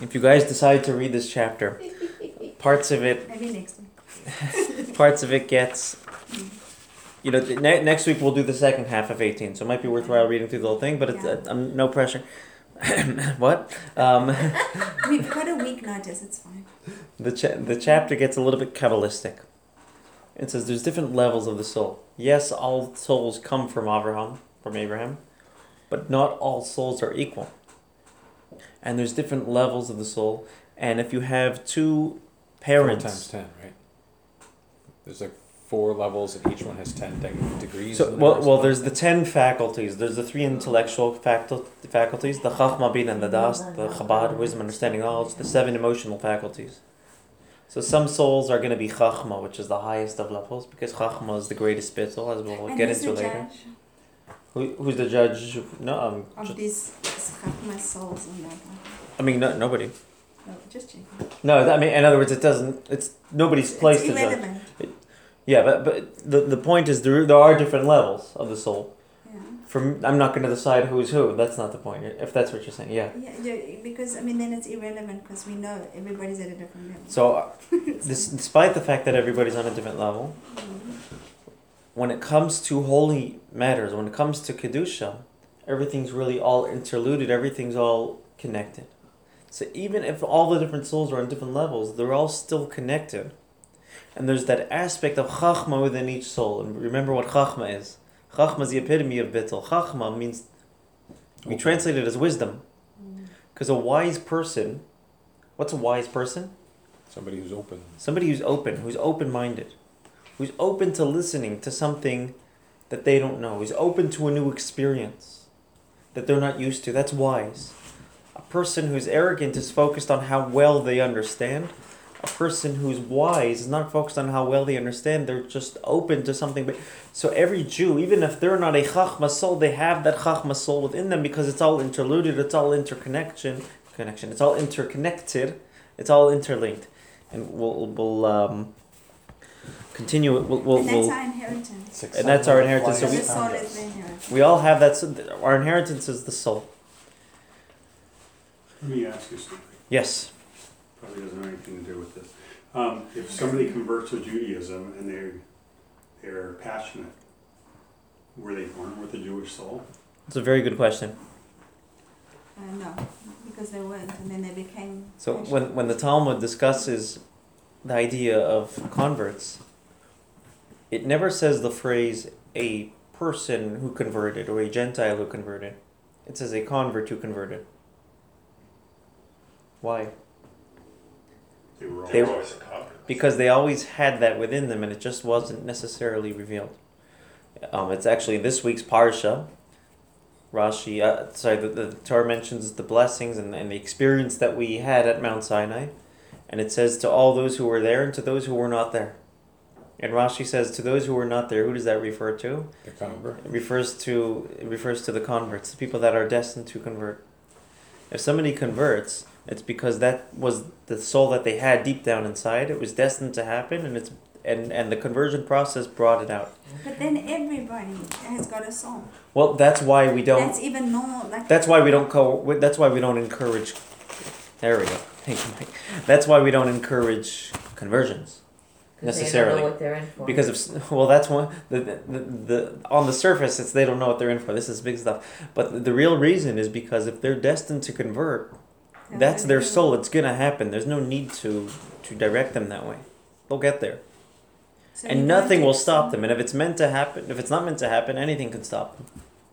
Speaker 1: If you guys decide to read this chapter, (laughs) parts of it
Speaker 3: Maybe next week. (laughs)
Speaker 1: parts of it gets you know ne- next week we'll do the second half of 18 so it might be worthwhile reading through the whole thing but it's uh, um, no pressure (coughs) what um, (laughs)
Speaker 3: We've got a week notice. It's fine.
Speaker 1: the, cha- the chapter gets a little bit kabbalistic it says there's different levels of the soul yes all souls come from abraham from abraham but not all souls are equal and there's different levels of the soul and if you have two parents
Speaker 2: Four times ten, right? There's like four levels, and each one has ten de- degrees.
Speaker 1: So well, well, there's the ten faculties. There's the three intellectual facul- faculties: the chachma, bin, and the das, the chabad, wisdom, understanding, knowledge. The seven emotional faculties. So some souls are going to be chachma, which is the highest of levels, because chachma is the greatest bittul, as we'll
Speaker 3: and
Speaker 1: get into later. Who, who's the judge? No, um,
Speaker 3: of
Speaker 1: ju-
Speaker 3: these Chachma souls in that one?
Speaker 1: I mean, no, nobody.
Speaker 3: No, just checking.
Speaker 1: No, I mean, in other words, it doesn't. It's nobody's place
Speaker 3: it's
Speaker 1: to judge.
Speaker 3: irrelevant.
Speaker 1: Yeah, but but the the point is there there are different levels of the soul. From I'm not going to decide who's who. That's not the point. If that's what you're saying, yeah.
Speaker 3: Yeah, yeah, because I mean, then it's irrelevant because we know everybody's at a different level.
Speaker 1: So, uh, (laughs) this, despite the fact that everybody's on a different level,
Speaker 3: Mhm.
Speaker 1: when it comes to holy matters, when it comes to kedusha, everything's really all interluded. Everything's all connected. So even if all the different souls are on different levels, they're all still connected. And there's that aspect of chachma within each soul. And remember what chachma is. Chachma is the epitome of bittul. Chachma means we translate it as wisdom. Because a wise person, what's a wise person?
Speaker 2: Somebody who's open.
Speaker 1: Somebody who's open, who's open minded, who's open to listening to something that they don't know, who's open to a new experience that they're not used to. That's wise. A person who's arrogant is focused on how well they understand. A person who's wise is not focused on how well they understand. They're just open to something. But so every Jew, even if they're not a chachma soul, they have that chachma soul within them because it's all interluded. It's all interconnection. Connection. It's all interconnected. It's all interlinked, and we'll we'll um, continue. We'll, we'll,
Speaker 3: and that's
Speaker 1: we'll
Speaker 3: our inheritance.
Speaker 1: And that's our inheritance,
Speaker 3: So
Speaker 1: so
Speaker 3: the
Speaker 1: we-
Speaker 3: soul is the inheritance.
Speaker 1: we all have that. s- Our inheritance is the soul.
Speaker 5: Let me ask you something.
Speaker 1: Yes.
Speaker 5: Probably doesn't have anything to do with this. Um, if somebody converts to Judaism and they're they're passionate, were they born with a Jewish soul?
Speaker 1: It's a very good question.
Speaker 3: Uh, no, because they weren't, and then they became.
Speaker 1: So
Speaker 3: passionate.
Speaker 1: when when the Talmud discusses the idea of converts, it never says the phrase a person who converted or a Gentile who converted. It says a convert who converted. Why?
Speaker 5: They were all
Speaker 6: They always a convert.
Speaker 1: Because they always had that within them, and it just wasn't necessarily revealed. Um, it's actually this week's parsha. Rashi, uh, sorry, the, the Torah mentions the blessings and, and the experience that we had at Mount Sinai, and it says to all those who were there and to those who were not there. And Rashi says to those who were not there, who does that refer to?
Speaker 2: The convert.
Speaker 1: It refers to it refers to the converts, the people that are destined to convert. If somebody converts, it's because that was the soul that they had deep down inside. It was destined to happen, and it's and and the conversion process brought it out.
Speaker 3: But then everybody has got a soul.
Speaker 1: Well, that's why we don't.
Speaker 3: That's even normal. Like
Speaker 1: That's why we don't co. That's why we don't encourage. There we go. (laughs) Thank you, Mike. That's why we don't encourage conversions
Speaker 4: 'Cause They
Speaker 1: necessarily.
Speaker 4: don't know what they're in for.
Speaker 1: because of well, that's one the, the the on the surface it's they don't know what they're in for. This is big stuff. But the real reason is because if they're destined to convert, that's their soul. It's gonna happen. There's no need to to direct them that way. They'll get there,
Speaker 3: So
Speaker 1: and nothing will stop them. And if it's meant to happen, if it's not meant to happen, anything can stop them.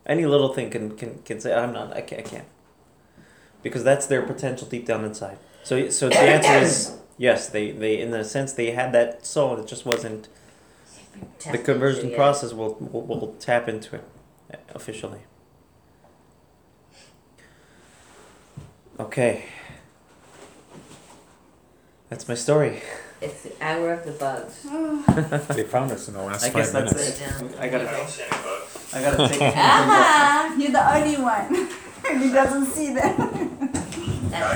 Speaker 1: Any little thing can can, can say, "I'm not. I can't." I can't. Because that's their potential deep down inside. So so the answer is (coughs) yes. They they in a sense they had that soul. It just wasn't the conversion process will, will will tap into it officially. Okay. That's my story.
Speaker 4: It's the hour of the bugs. (sighs)
Speaker 2: They found us in the last
Speaker 1: I
Speaker 2: five
Speaker 1: guess that's
Speaker 2: minutes.
Speaker 1: it.
Speaker 4: down.
Speaker 1: I
Speaker 6: I
Speaker 1: gotta
Speaker 6: don't see any.
Speaker 1: I gotta take (laughs)
Speaker 3: Ah, (laughs) you're the only one. (laughs) he doesn't see them.
Speaker 6: I,